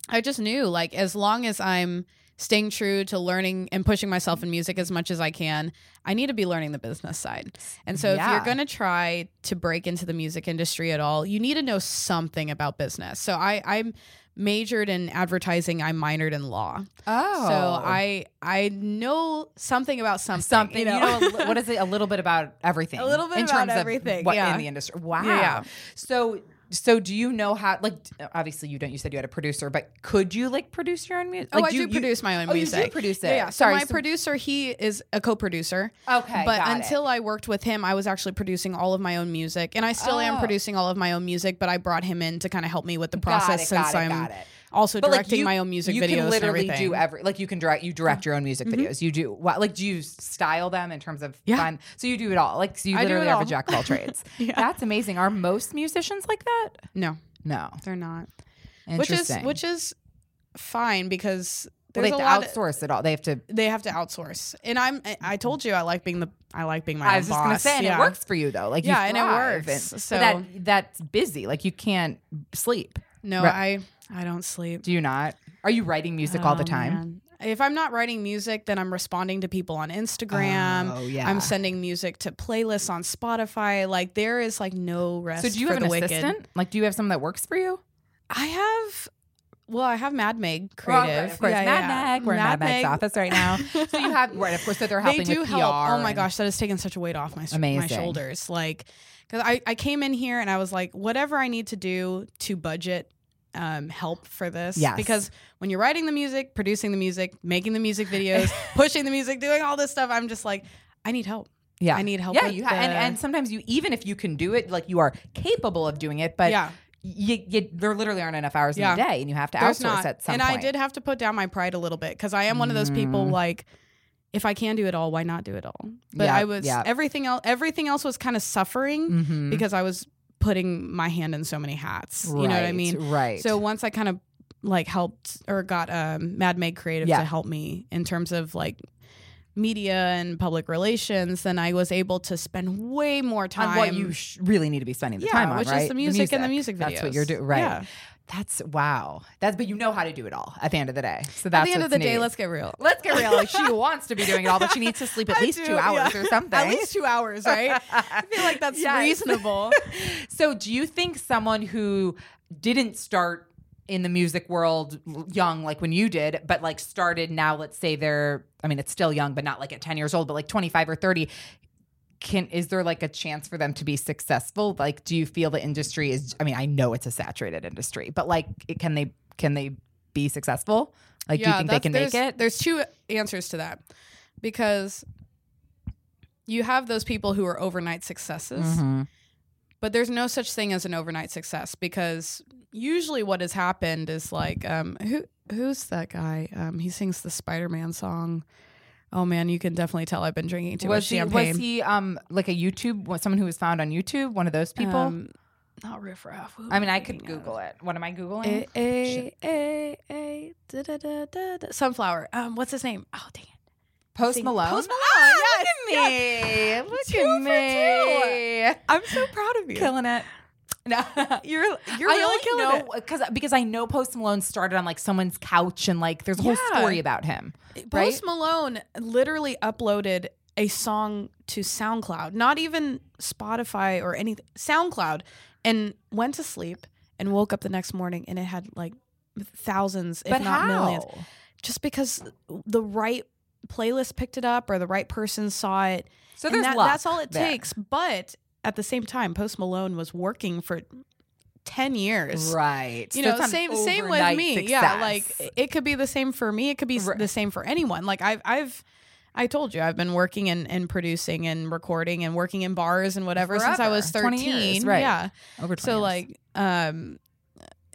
I just knew like as long as I'm staying true to learning and pushing myself in music as much as I can, I need to be learning the business side. And so if you're going to try to break into the music industry at all, you need to know something about business. So I I'm majored in advertising, I minored in law. oh. So I I know something about something. Something, you know, know? what is it? A little bit about everything. A little bit in about terms everything, Of what yeah. in the industry? Wow. Yeah, yeah. So, so do you know how? Like, obviously, you don't. You said you had a producer, but could you like produce your own music? Oh, Like, I do, you- produce my own oh, you music. do produce it. Yeah, yeah. So Sorry, my so- producer, he is a co-producer. Okay, But got it. until I worked with him, I was actually producing all of my own music, and I still am Oh. producing all of my own music. But I brought him in to kind of help me with the process it, since got it, I'm got it. Also But, like, directing you- my own music you videos. can literally and everything. do every like you can direct you direct your own music mm-hmm. videos. You do what like do you style them in terms of Yeah. fun? So you do it all. Like so you literally it are a jack of all trades. Yeah. That's amazing. Are most musicians like that? no, No. they're not. Which is which is fine because well, they have to outsource it all. They have to. they have to outsource, and I'm. I told you I like being the. I like being my I own was just boss. gonna say, and yeah. it works for you though. Like you Yeah, and it works. but So- that that's busy. Like you can't sleep. No, Right. I I don't sleep. Do you not? Are you writing music all the Oh, time? man. If I'm not writing music, then I'm responding to people on Instagram. Oh, yeah. I'm sending music to playlists on Spotify. Like there is like no rest. So do you for have the an wicked. assistant? Like, do you have someone that works for you? I have. Well, I have Mad Meg Oh, Creative. of course, Yeah, Mad yeah. Mag. We're in Mad Meg's office right now. so you have right, of course. So they're They helping do with PR. help. Oh my and- gosh, that has taken such a weight off my s- my Amazing. shoulders. Like, because I I came in here and I was like, whatever I need to do to budget. Um, help for this Yes. because when you're writing the music, producing the music, making the music videos, pushing the music, doing all this stuff, I'm just like, I need help. Yeah, I need help Yeah, with you ha- and the- and sometimes you even if you can do it, like you are capable of doing it, but Yeah. you, you there literally aren't enough hours Yeah. in the day, and you have to There's outsource not. at some and point. I did have to put down my pride a little bit because I am one of those people Mm. like if I can do it all, why not do it all? But Yep, I was yep. everything else everything else was kind of suffering Mhm. because I was putting my hand in so many hats. You know what I mean? Right. So once I kind of like helped or got um, Mad Meg Creative Yeah. to help me in terms of like media and public relations, then I was able to spend way more time on what you sh- really need to be spending the Yeah, time on, which is right? the music and the music videos. That's what you're doing, right? Yeah. That's wow. That's but you know how to do it all at the end of the day. So that's At the end of the day, let's get real. let's get real. Like she wants to be doing it all, but she needs to sleep at I least do, two hours yeah. or something. At least two hours, right? I feel like that's Yes. reasonable. So, do you think someone who didn't start in the music world young, like when you did, but like started now, let's say they're, I mean, it's still young, but not like at 10 years old, but like 25 or 30, can is there like a chance for them to be successful? Like, do you feel the industry is? I mean, I know it's a saturated industry, but like, it, can they can they be successful? Like, do you think they can make it? There's two answers to that because you have those people who are overnight successes, Mhm. but there's no such thing as an overnight success because usually what has happened is like um who who's that guy? Um he sings the Spider-Man song. Oh man, you can definitely tell I've been drinking too Was much he champagne. was he um like a YouTube someone who was found on YouTube? One of those people? Um, not Riff Raff. who I mean, I could of? Google it. What am I googling? A a a a da, da, da, da, da. sunflower. Um, what's his name? Oh dang it. Post Malone. Post Malone, Ah, yes, Look at me. Look Two at me. I'm so proud of you. Killing it. No. You're you're I really only killing know it. because because I know Post Malone started on like someone's couch and like there's a whole Yeah. story about him. Eh, Post right? Malone literally uploaded a song to SoundCloud, not even Spotify or anything, SoundCloud, and went to sleep and woke up the next morning and it had like thousands, if but not how? millions. Just because the right playlist picked it up or the right person saw it. So And there's that- luck that's all it there. takes. But at the same time, Post Malone was working for ten years. Right. You So know, same same with me. Yeah, like it could be the same for me. It could be Right. the same for anyone. Like I've I've I told you I've been working and, and producing and recording and working in bars and whatever since I was Forever. 20 thirteen. years, right. Yeah. over 20 So years. like um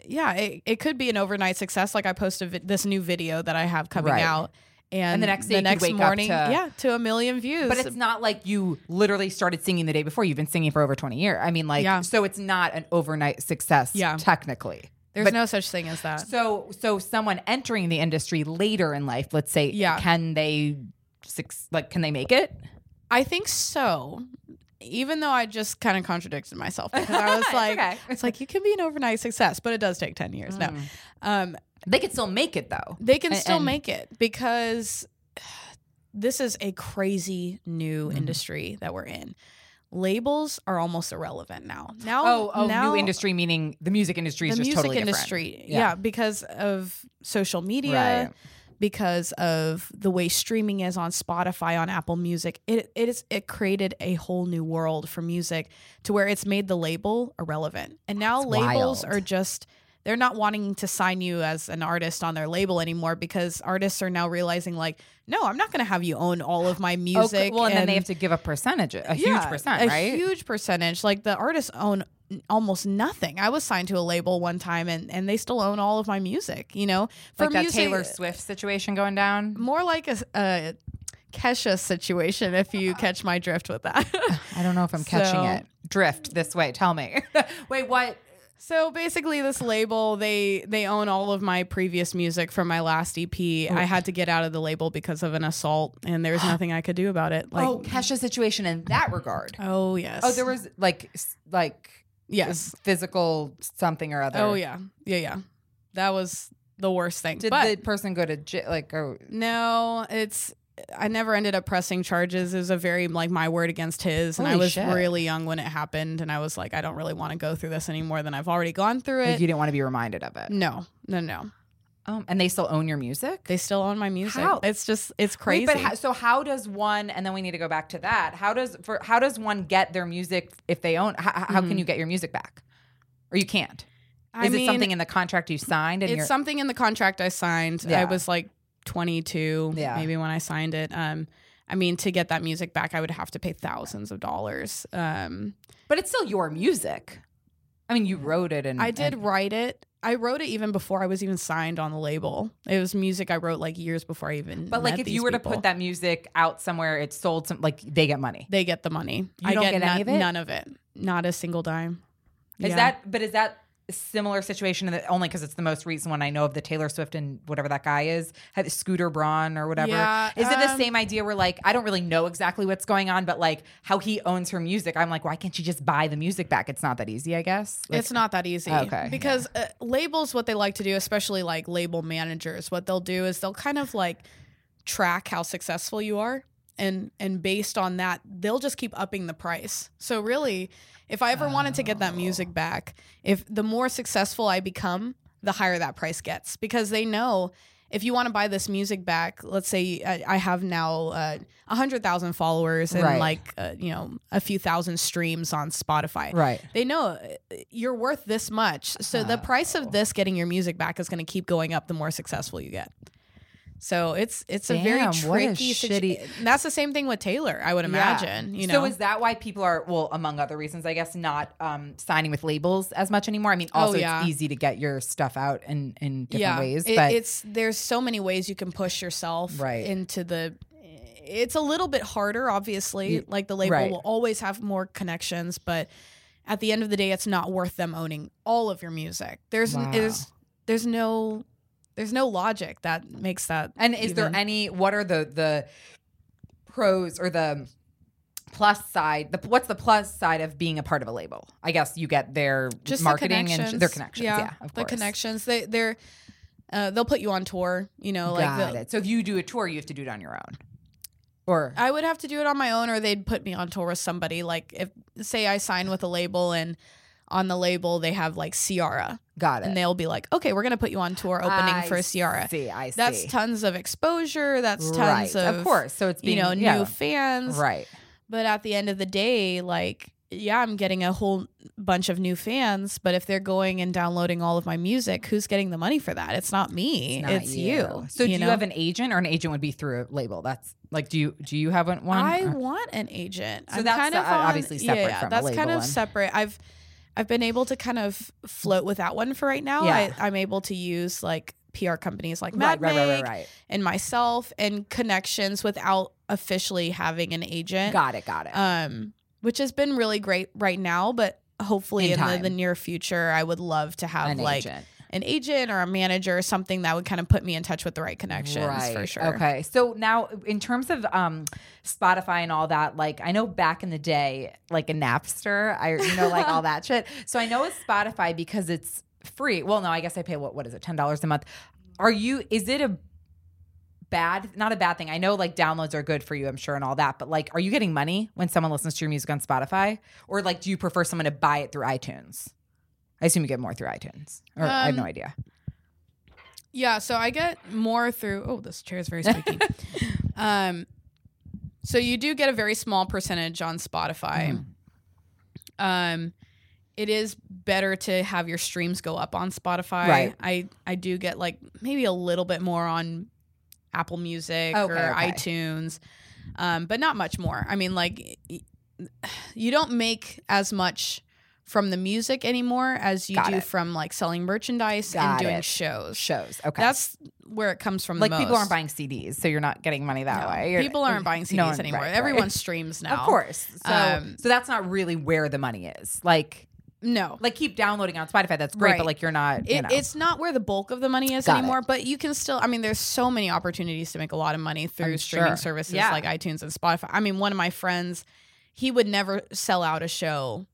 yeah, it, it could be an overnight success. Like I posted vi- this new video that I have coming Right. out. And, the next day the next morning, to- yeah, to a million views. But it's not like you literally started singing the day before. You've been singing for over 20 years. I mean, like, Yeah. so it's not an overnight success, Yeah. technically. There's but- no such thing as that. So, so someone entering the industry later in life, let's say, Yeah. can they, six, like, can they make it? I think so. Even though I just kind of contradicted myself because I was It's like, okay. it's like you can be an overnight success, but it does take ten years. No, um, They could still make it though. they can A- still and- make it because this is a crazy new Mm-hmm. industry that we're in. Labels are almost irrelevant now. Now, Oh, oh, now new industry meaning the music industry is the just music totally different. industry. Yeah. Yeah. because of social media, Right. Because of the way streaming is on Spotify, on Apple Music. It it is it created a whole new world for music to where it's made the label irrelevant. And now That's labels wild. are just they're not wanting to sign you as an artist on their label anymore because artists are now realizing like, no, I'm not going to have you own all of my music. Okay, well, and, then they have to give a percentage, a huge percent, a right? huge percentage. Like the artists own almost nothing. I was signed to a label one time, and and they still own all of my music. You know, for like that music, Taylor Swift situation going down. more like a, a Kesha situation. If you catch my drift with that. I don't know if I'm catching So- it. Drift this way. Tell me. Wait, what? So basically, this label they they own all of my previous music from my last EP. I had to get out of the label because of an assault, and there's nothing I could do about it. Like, oh, Kesha situation in that regard. oh yes, Oh, there was like like yes, physical something or other. oh yeah, yeah, yeah. That was the worst thing. Did but the person go to jail? like oh no, it's. I never ended up pressing charges. It was a very like my word against his, and I was shit. really young when it happened, and I was like, I don't really want to go through this anymore than I've already gone through like it. you didn't want to be reminded of it? no, no, no. Um, and they still own your music. They still own my music. How? It's just it's Wait, crazy. but how, so how does one? And then we need to go back to that. How does for how does one get their music if they own? How, how can you get your music back, or you can't? Mm-hmm. I Is it something in the contract you signed? And it's something in the contract I signed. Yeah. I was like 22, Yeah. maybe when I signed it. Um, I mean, to get that music back, I would have to pay thousands of dollars. Um, but it's still your music. I mean, you wrote it, and I did and- write it. I wrote it even before I was even signed on the label. It was music I wrote like years before I even. But like, if you were to put that music out somewhere, it's sold some like they get money. they get the money. You I don't get, get any none, of it? none of it. Not a single dime. Is Yeah. that? But is that similar situation? The, only because it's the most recent one I know of. The Taylor Swift and whatever that guy is, Scooter Braun or whatever. Yeah, is it the um, same idea? Where like I don't really know exactly what's going on, but like how he owns her music, I'm like, why can't she just buy the music back? It's not that easy, I guess. Like- it's not that easy. Okay, Because uh, labels, what they like to do, especially like label managers, what they'll do is they'll kind of like track how successful you are. And and based on that, they'll just keep upping the price. So really, if I ever wanted to get that music back, if the more successful I become, the higher that price gets because they know if you want to buy this music back, let's say I, I have now uh, a hundred thousand followers and Right. like uh, you know a few thousand streams on Spotify. Right. They know uh, you're worth this much, so the price Oh. of this getting your music back is going to keep going up the more successful you get. So it's it's a very Damn, a tricky situ- shitty- That's the same thing with Taylor, I would imagine. You know, So is that why people are well, among other reasons, I guess, not um, signing with labels as much anymore? I mean, also Oh, yeah. it's easy to get your stuff out in in different yeah, ways, it- but it's there's so many ways you can push yourself Right. into the. It's a little bit harder, obviously. Y- like the label right. will always have more connections, but at the end of the day, it's not worth them owning all of your music. There's Wow. there's there's no there's no logic that makes that. And is there any? What are the the pros or the plus side? The what's the plus side of being a part of a label? I guess you get their just marketing the and sh- their connections. Yeah, of the course. connections. They they're uh, they'll put you on tour. You know, like Got the- it. So if you do a tour, you have to do it on your own, or I would have to do it on my own, or they'd put me on tour with somebody. Like if say I sign with a label and on the label they have like Ciara, got it. and they'll be like, okay, we're gonna put you on tour opening I for Ciara. See, I see. That's tons of exposure. That's tons right. of, of course. So it's being, you know yeah. new fans. right. But at the end of the day, like yeah, I'm getting a whole bunch of new fans. But if they're going and downloading all of my music, who's getting the money for that? It's not me. not It's, you. So do know? you have an agent, or an agent would be through a label? That's like, do you do you have one? I Uh, want an agent. So I'm that's, kind of on- obviously separate yeah, yeah, that's kind of and- separate. I've I've been able to kind of float without one for right now. Yeah. I, I'm able to use like PR companies like Mad right, right, right, right. and myself and connections without officially having an agent. Got it, got it. Um, which has been really great right now, but hopefully In in, the, the near future, I would love to have An like agent. An agent or a manager or something that would kind of put me in touch with the right connections for sure. Okay. So now in terms of um Spotify and all that, like I know back in the day, like a Napster, I you know, like all that shit. So I know it's Spotify because it's free. Well, no, I guess I pay what what is it, ten dollars a month. Are you is it a bad not a bad thing? I know like downloads are good for you, I'm sure, and all that, but like are you getting money when someone listens to your music on Spotify? Or like do you prefer someone to buy it through iTunes? I assume you get more through iTunes. Or I have no Um, idea. Yeah, so I get more through. Oh, this chair is very squeaky. um, so you do get a very small percentage on Spotify. Mm-hmm. Um, it is better to have your streams go up on Spotify. Right. I I do get like maybe a little bit more on Apple Music Okay, or okay. iTunes, um, but not much more. I mean, like you don't make as much from the music anymore as you Got do it. from like selling merchandise Got and doing it. shows. Shows. Okay. That's where it comes from. like people aren't buying CDs, so you're not getting money that No, way. You're- people aren't buying CDs no anymore. right, right. Everyone streams now. Of course. So, Um, so that's not really where the money is. Like, No, like keep downloading on Spotify. That's great, Right. but like you're not. You it, it's not where the bulk of the money is Got it. anymore. But you can still. I mean, there's so many opportunities to make a lot of money through I'm streaming sure. services Yeah. like iTunes and Spotify. I mean, one of my friends, he would never sell out a show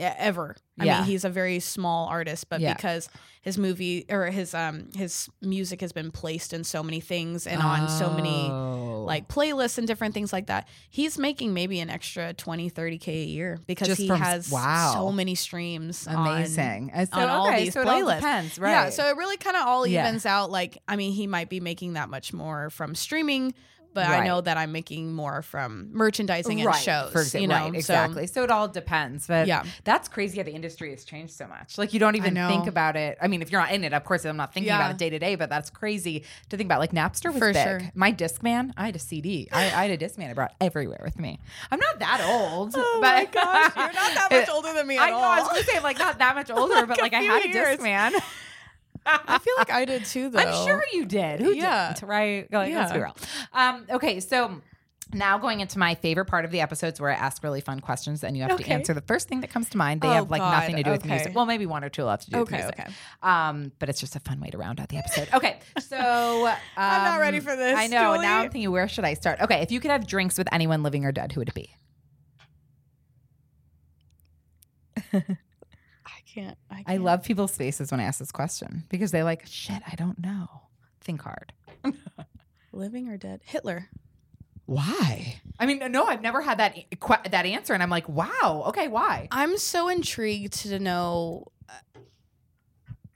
ever. I Yeah. mean, he's a very small artist, but Yeah. because his movie or his um his music has been placed in so many things and on so many Oh. like playlists and different things like that. He's making maybe an extra 20, 30K a year because Just he from- has wow. so many streams. amazing. And so, on all these so playlists. depends, right? Yeah, so it really kind of all Yeah. evens out. Like, I mean, he might be making that much more from streaming, but I know that I'm making more from merchandising and right, shows. for exa- you know, right, exactly. So, it all depends. But Yeah. that's crazy how the industry has changed so much. Like you don't even think about it. I mean, if you're not in it, of course, I'm not thinking Yeah. about it day to day. But that's crazy to think about. Like Napster was For big. sure. My Discman, I had a CD. I, I had a Discman I brought everywhere with me. I'm not that old. Oh but my gosh, you're not that much older than me at I know. I was gonna say like not that much older, but like I had a. Discman. I feel like I did too, though. I'm sure you did. Who Yeah. didn't? Right? Like, let's be real. Um, okay, so now going into my favorite part of the episodes where I ask really fun questions and you have to answer the first thing that comes to mind. They Oh, have like God. nothing to do with Okay. music. Well, maybe one or two will have to do Okay, with music. okay. Um, but it's just a fun way to round out the episode. Okay, so um, I'm not ready for this, I know. Julie. Now I'm thinking, where should I start? Okay, if you could have drinks with anyone living or dead, who would it be? I can't. I, I can't. love people's faces when I ask this question because they like, shit, I don't know. Think hard. living or dead. Hitler. Why? I mean, no, I've never had that that answer, and I'm like, wow, okay, why? I'm so intrigued to know. uh,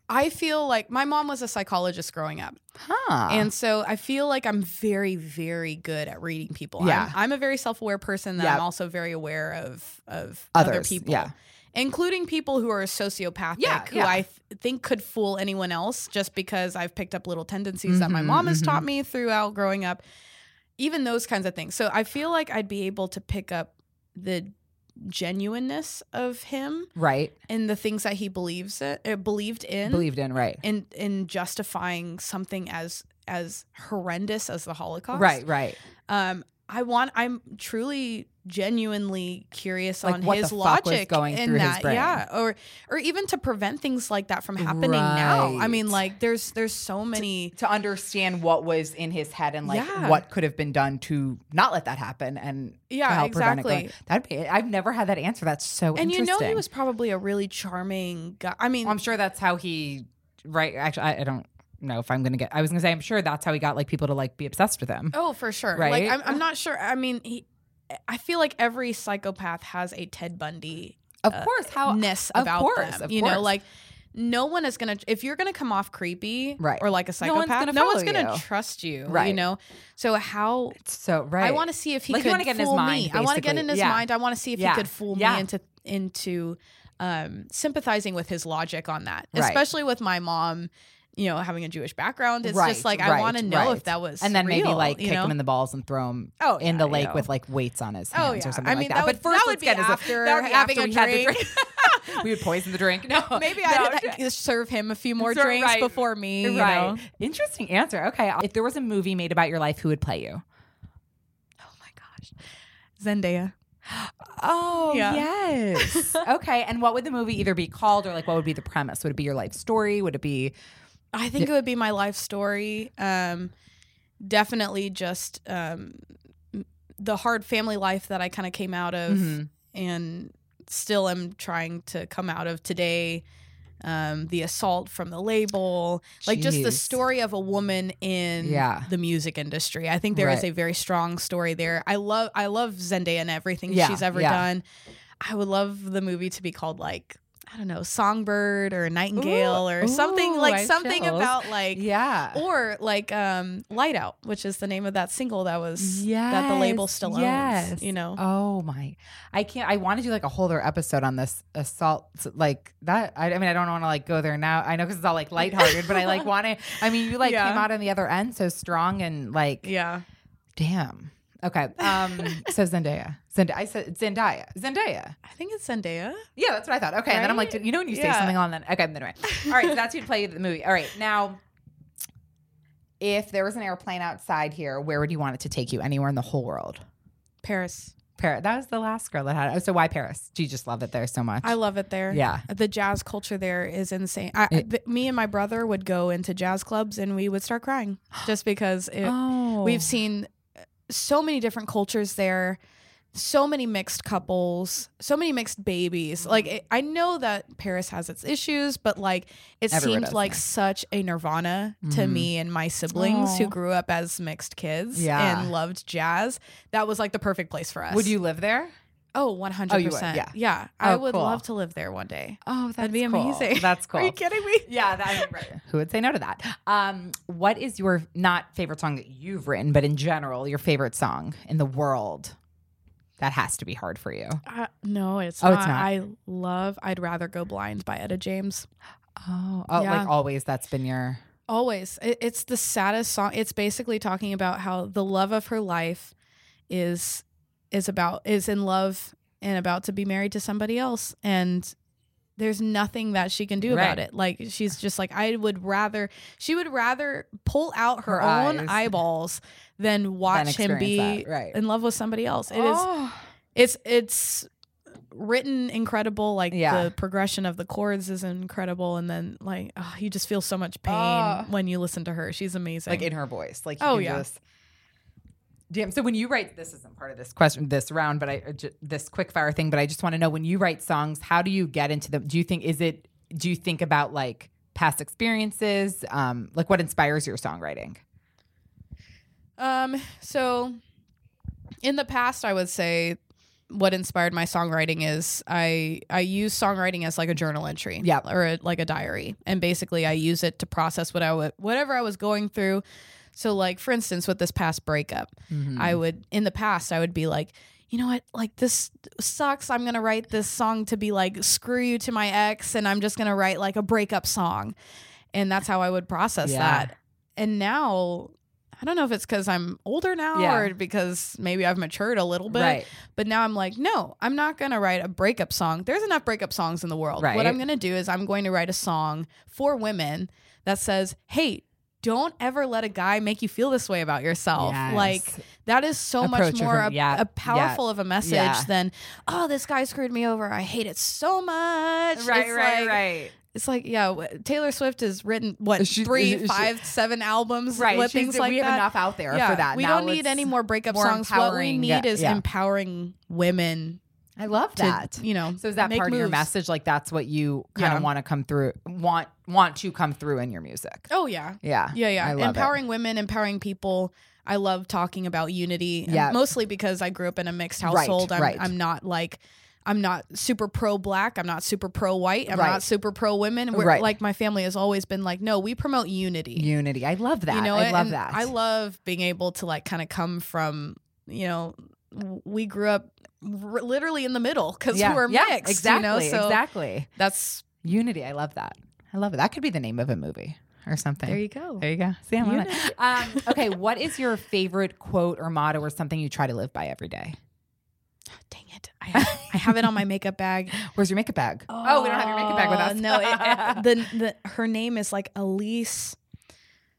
I feel like my mom was a psychologist growing up. Huh. And so I feel like I'm very, very good at reading people. Yeah. I'm, I'm a very self aware person that Yep. I'm also very aware of of other people. yeah. Including people who are sociopathic, Yeah, who yeah. I th- think could fool anyone else just because I've picked up little tendencies that my Mhm, mom has mhm. taught me throughout growing up. Even those kinds of things. So I feel like I'd be able to pick up the genuineness of him right. and the things that he believes it, uh, believed in Believed in, right. in in justifying something as as horrendous as the Holocaust. Right, right. Um, I want. I'm truly, genuinely curious Like, on his the fuck was logic going in through his that. brain. Yeah, or or even to prevent things like that from happening now. I mean, like there's there's so many. To understand what was in his head and like Yeah. what could have been done to not let that happen and to Yeah, help prevent it exactly. That'd be I've never had that answer. That's so And you know, he was probably a really charming guy. I mean, oh, I'm sure that's how he right actually I, I don't know if I'm gonna get I was gonna say I'm sure that's how he got like people to like be obsessed with him. Oh, for sure. Right? Like I'm, I'm not sure. I mean, he, I feel like every psychopath has a Ted Bundy Of course, how ness about course, them. of you know, like no one is gonna if you're gonna come off creepy Right. or like a No one's psychopath, gonna no one's gonna you. trust you. Right. You know, so how so right. I want to see if he Like, could wanna get in his fool mind, me. I want to get in his Yeah. mind. I want to see if Yeah. he could fool Yeah. me into into um, sympathizing with his logic on that, Right. especially with my mom. You know, having a Jewish background, it's Right, just like I want to know right. if that was and then maybe like kick know? him in the balls and throw him Oh, in yeah, the lake yeah. with like weights on his oh, hands Oh, or something I like mean, that. that but would- first, that would let's be after that would be after a we had the drink. we would poison the drink. No, Maybe no, I'd like, serve him a few more So- drinks right. before me. right. know? Interesting answer. Okay, if there was a movie made about your life, who would play you? Oh my gosh. Zendaya. Oh, Yeah. yes. okay, and what would the movie either be called or like what would be the premise? Would it be your life story? Would it be I think it would be my life story. Um, definitely just um, the hard family life that I kind of came out of Mhm. and still am trying to come out of today. Um, the assault from the label, like just the story of a woman in Yeah. the music industry. I think there is Right. a very strong story there. I love I love Zendaya and everything Yeah, she's ever yeah. done. I would love the movie to be called like I don't know, Songbird or Nightingale or something ooh, like I something chills. about like yeah? or like um Light Out, which is the name of that single that was that the label Yes, still owns. You know. Oh my! I can't. I want to do like a whole other episode on this assault, like that. I, I mean, I don't want to like go there now. I know because it's all like lighthearted, but I like want to. I mean, you like Yeah. came out on the other end so strong and like, Yeah. damn. Okay. Um. so Zendaya, Zendaya. I said Zendaya. Zendaya. I think it's Zendaya. Yeah, that's what I thought. Okay, and then I'm like, you know, when you say Yeah. something on that. Okay, then anyway. All right, so that's who'd play the movie. All right, now, if there was an airplane outside here, where would you want it to take you? Anywhere in the whole world? Paris. Paris. That was the last girl that had. it. So why Paris? Do you just love it there so much? I love it there. Yeah. The jazz culture there is insane. I, It- th- me and my brother would go into jazz clubs and we would start crying just because it, oh, we've seen so many different cultures there so many mixed couples so many mixed babies like it, i know that paris has its issues but like it Everywhere seemed like such a nirvana to Mhm. me and my siblings Aw. who grew up as mixed kids Yeah. and loved jazz that was like the perfect place for us Would you live there? Oh 100% Oh, you yeah. yeah i Oh, would cool. love to live there one day Oh, that'd be amazing That's cool. are you kidding me Yeah, that, right. Who would say no to that? Um, what is your not favorite song that you've written, but in general, your favorite song in the world? That has to be hard for you. uh, no it's Oh, not. it's not. i love i'd rather go blind by etta james Oh, oh, Yeah. like always. That's been your. Always. It, it's the saddest song. It's basically talking about how the love of her life is is about is in love and about to be married to somebody else and there's nothing that she can do about it. Like she's just like I would rather she would rather pull out her, Her own eyes. eyeballs than watch him be right. in love with somebody else. It is Oh. it's it's written incredible like Yeah. the progression of the chords is incredible and then like oh, you just feel so much pain Oh. when you listen to her she's amazing like in her voice. Like you Oh, yeah. just- Damn. So when you write, this isn't part of this question, this round, but I uh, ju- this quick fire thing. But I just want to know when you write songs, how do you get into them? Do you think is it? Do you think about like past experiences? Um, like what inspires your songwriting? um so in the past i would say what inspired my songwriting is I I use songwriting as like a journal entry, Yeah. or a, like a diary, and basically I use it to process what I would whatever I was going through. So like for instance, with this past breakup, Mm-hmm. I would in the past I would be like, you know what, like this sucks. I'm gonna write this song to be like screw you to my ex, and I'm just gonna write like a breakup song, and that's how I would process Yeah. that. And now. I don't know if it's because I'm older now Yeah. or because maybe I've matured a little bit. Right. But now I'm like, no, I'm not going to write a breakup song. There's enough breakup songs in the world. Right. What I'm going to do is I'm going to write a song for women that says, hey, don't ever let a guy make you feel this way about yourself. Yes. Like that is so Approach much more from- a, yeah, a powerful of a message yeah. than, oh, this guy screwed me over. I hate it so much. It's like- right. It's like, yeah, Taylor Swift has written what She- three, she- five, seven albums Right. with things like we that. have enough out there yeah, for that. We Now don't need any more breakup more songs. What we need is yeah. empowering women I love to, that. you know, So is that part of your message? Like that's what you kind of Yeah. want to come through, want want to come through in your music. Oh yeah, Yeah, yeah, yeah. Empowering women, empowering people. I love talking about unity. Yeah. mostly because I grew up in a mixed Right, household. I'm, right. I'm not like. I'm not super pro black. I'm not super pro white. I'm Right. not super pro women. We're, Right. Like my family has always been like, no, we promote unity. Unity. I love that. You know, I it? love And that. I love being able to like kind of come from, you know, we grew up r- literally in the middle because yeah, we're yeah, mixed. Exactly. You know? So exactly. that's Unity. I love that. I love it. That could be the name of a movie or something. there. You go. There you go. See, I'm on it. Um, okay, what is your favorite quote or motto or something you try to live by every day? Dang it! I have, I have it on my makeup bag. Where's your makeup bag? Oh, we don't have your makeup bag with us. No, it, it- the, the her name is like Elise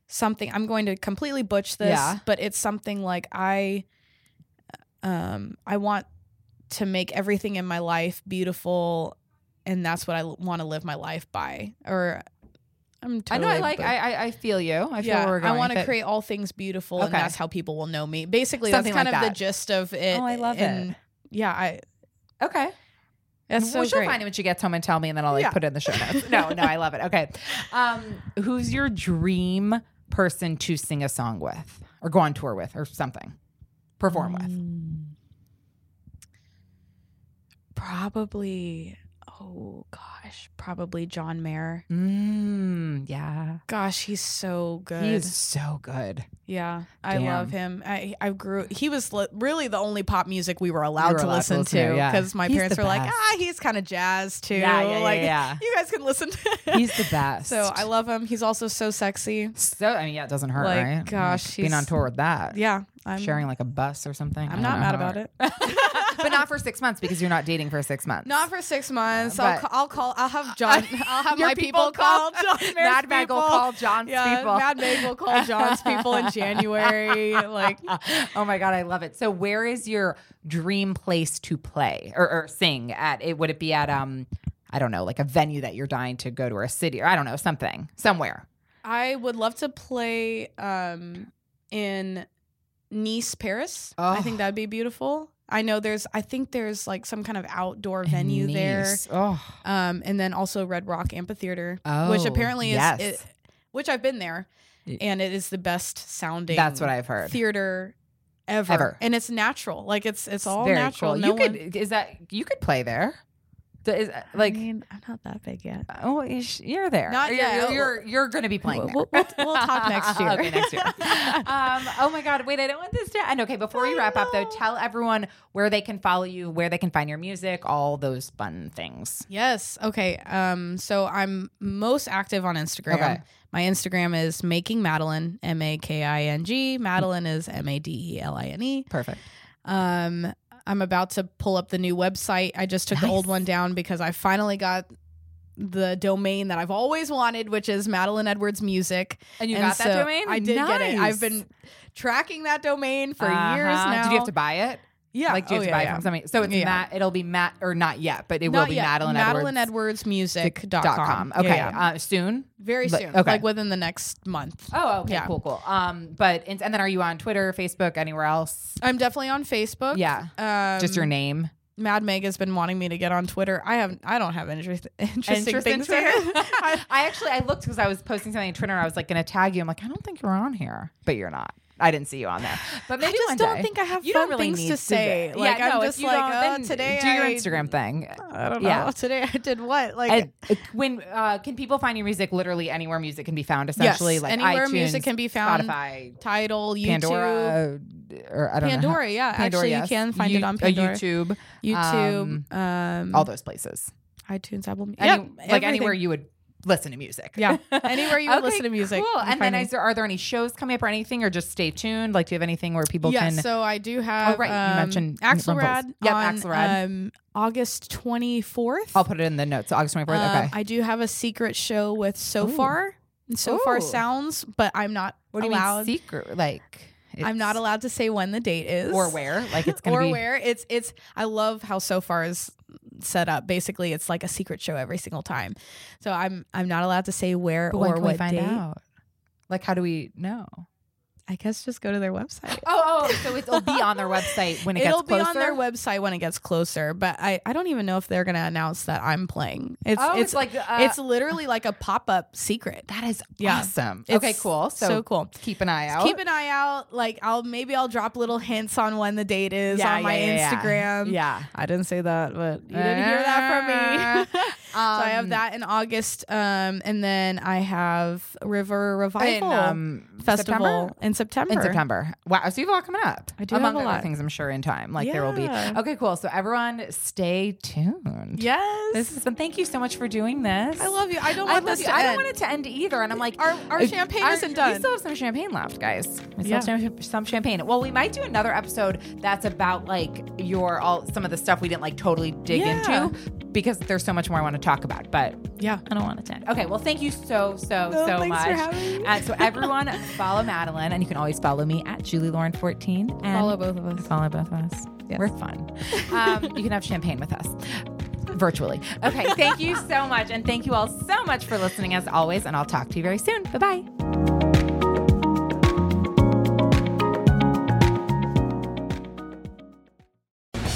something. I'm going to completely butch this, Yeah. but it's something like I um I want to make everything in my life beautiful and that's what I want to live my life by. Or I'm I know. I like. but- I, I I feel you. I feel yeah, where we're going. I want to create all things beautiful, and that's how people will know me. Basically, Something that's kind like of that. the gist of it. Oh, I love and it. Yeah, I. Okay. That's so well, she'll great. find it when she gets home and tell me, and then I'll like Yeah. put it in the show notes. No, no, I love it. Okay. Um, who's your dream person to sing a song with, or go on tour with, or something, perform with? Mm. Probably. Oh gosh, probably John Mayer. Mm, yeah. Gosh, he's so good. He's so good. yeah, I love him. I I grew. He was li- really the only pop music we were allowed, were to, allowed to listen listen to, to yeah. because my He's parents were like, ah, he's kind of jazz too. Yeah, yeah, yeah, like, yeah. You guys can listen to. him. He's the best. so I love him. He's also so sexy. So I mean, yeah, it doesn't hurt, Like, right? gosh, being on tour with that, Yeah, I'm sharing like a bus or something. I'm don't mad about it. but not for six months because you're not dating for six months. Not for six months. But- I'll, ca- I'll call. I'll have John. I'll have Your my people people, call call- John. Mad Meg will people. call John's yeah, people. Mad Meg will call John's people in January. Like, oh my god, I love it. So, where is your dream place to play or, or sing at? It would it be at um, I don't know, like a venue that you're dying to go to, or a city, or I don't know, something somewhere. I would love to play um in Nice, Paris. I Oh. think that'd be beautiful. I know there's. I think there's like some kind of outdoor venue there. Oh, Um, and then also Red Rock Amphitheater, Oh, which apparently is, yes. it, which I've been there, and it is the best sounding. that's what I've heard. theater ever. Ever. and it's natural. Like it's it's all Very natural. cool. No you one, could is that you could play there? The- is- like I mean, I'm not that big yet. oh, you sh- you're there. Not you're, yet. You're you're, you're going to be playing We'll, there. we'll, we'll talk next year. okay, next year. um, oh my God. Wait, I don't want this to end. Okay, before we wrap up, though, tell everyone where they can follow you, where they can find your music, all those fun things. Yes. Okay. Um. So I'm most active on Instagram. Okay. My Instagram is making Madeline. M A K I N G. Madeline is M A D E L I N E. Perfect. Um. I'm about to pull up the new website. I just took the old one down because I finally got the domain that I've always wanted, which is Madeline Edwards Music. And you And got that domain? I did get it. I've been tracking that domain for years Uh-huh. now. Did you have to buy it? Yeah. Like, you Oh, yeah, buy yeah. it from somebody? So it's Yeah. Matt. It'll be Matt, or not yet, but it Not will be yet. Madeline Madeline Edwards. Edwards Music.com. dot com. Okay. yeah. Uh, soon. Very soon. okay. Like within the next month. Oh, okay. Cool, cool. Um, but and, and then are you on Twitter, Facebook, anywhere else? I'm definitely on Facebook. Yeah. Um, Just your name. Mad Meg has been wanting me to get on Twitter. I have. I don't have interest, interesting Interest in things. Twitter? I, I actually I looked because I was posting something on Twitter. I was like going to tag you. I'm like, I don't think you're on here, but you're not. I didn't see you on there, but maybe I just don't day. think I have you fun really things to say. do- Like, yeah, I'm no, just like, oh, today do your I- Instagram thing. I don't know. Yeah. Today I did what? Like And, when uh, can people find your music? Literally anywhere music can be found. Essentially, yes, like anywhere iTunes, music can be found. Spotify, Tidal, YouTube, Pandora, or I don't know. Pandora. how- Yeah, Pandora, actually, yes. you can find You- it on uh, Pandora, YouTube, YouTube, um, all those places. iTunes, Apple, Music. Any, yeah, like everything. anywhere you would listen to music. Yeah, anywhere you would Okay, listen to music. Cool. And then is there are there any shows coming up or anything, or just stay tuned? Like, do you have anything where people can? yeah, can? so I do have. Oh, right, you um, mentioned Axelrad. Yep, on, Axelrad. Um, August twenty fourth. I'll put it in the notes. August twenty fourth. Um, okay. I do have a secret show with Sofar. And Sofar Sounds, but I'm not what do you allowed. mean secret? Like, I'm not allowed to say when the date is or where. Like, it's gonna be. or be where it's it's. I love how Sofar is set up. Basically, it's like a secret show every single time. So I'm I'm not allowed to say where But or what we find date. out? Like, how do we know? I guess just go to their website. Oh, oh, so it'll be on their website when it It'll gets be closer. on their website when it gets closer, but I, I don't even know if they're gonna announce that I'm playing. It's Oh, it's, it's like, uh, it's literally like a pop up secret. That is Yeah. awesome. It's okay, cool. So, so cool. Keep an eye out. Keep an eye out. Like I'll maybe I'll drop little hints on when the date is Yeah, on my yeah, yeah. Instagram. Yeah. I didn't say that, but you didn't hear that from me. so I have Um, that in August, um, and then I have River Revival in um, Festival September? in September. in September. Wow, so you have a lot coming up. I do among have a other lot. things. I'm sure in time, like there will be. Yeah. Okay, cool. So everyone, stay tuned. Yes. This has been. Thank you so much for doing this. I love you. I don't I want love this you. to I don't end. want it to end either. And I'm like, Our- our uh, champagne isn't done. We done. still have some champagne left, guys. We still Yeah. have some, some champagne. Well, we might do another episode that's about like your all some of the stuff we didn't like totally dig Yeah. into because there's so much more I want to talk about. But Yeah. I don't want to end. Okay, well, thank you so, so, No, so much. for having me. Uh, so, everyone, follow Madeline, and you can always follow me at Julie Lauren14. And Follow both of us. Follow both of us. Yes. We're fun. Um, you can have champagne with us virtually. Okay, thank you so much. And thank you all so much for listening, as always. And I'll talk to you very soon. Bye bye.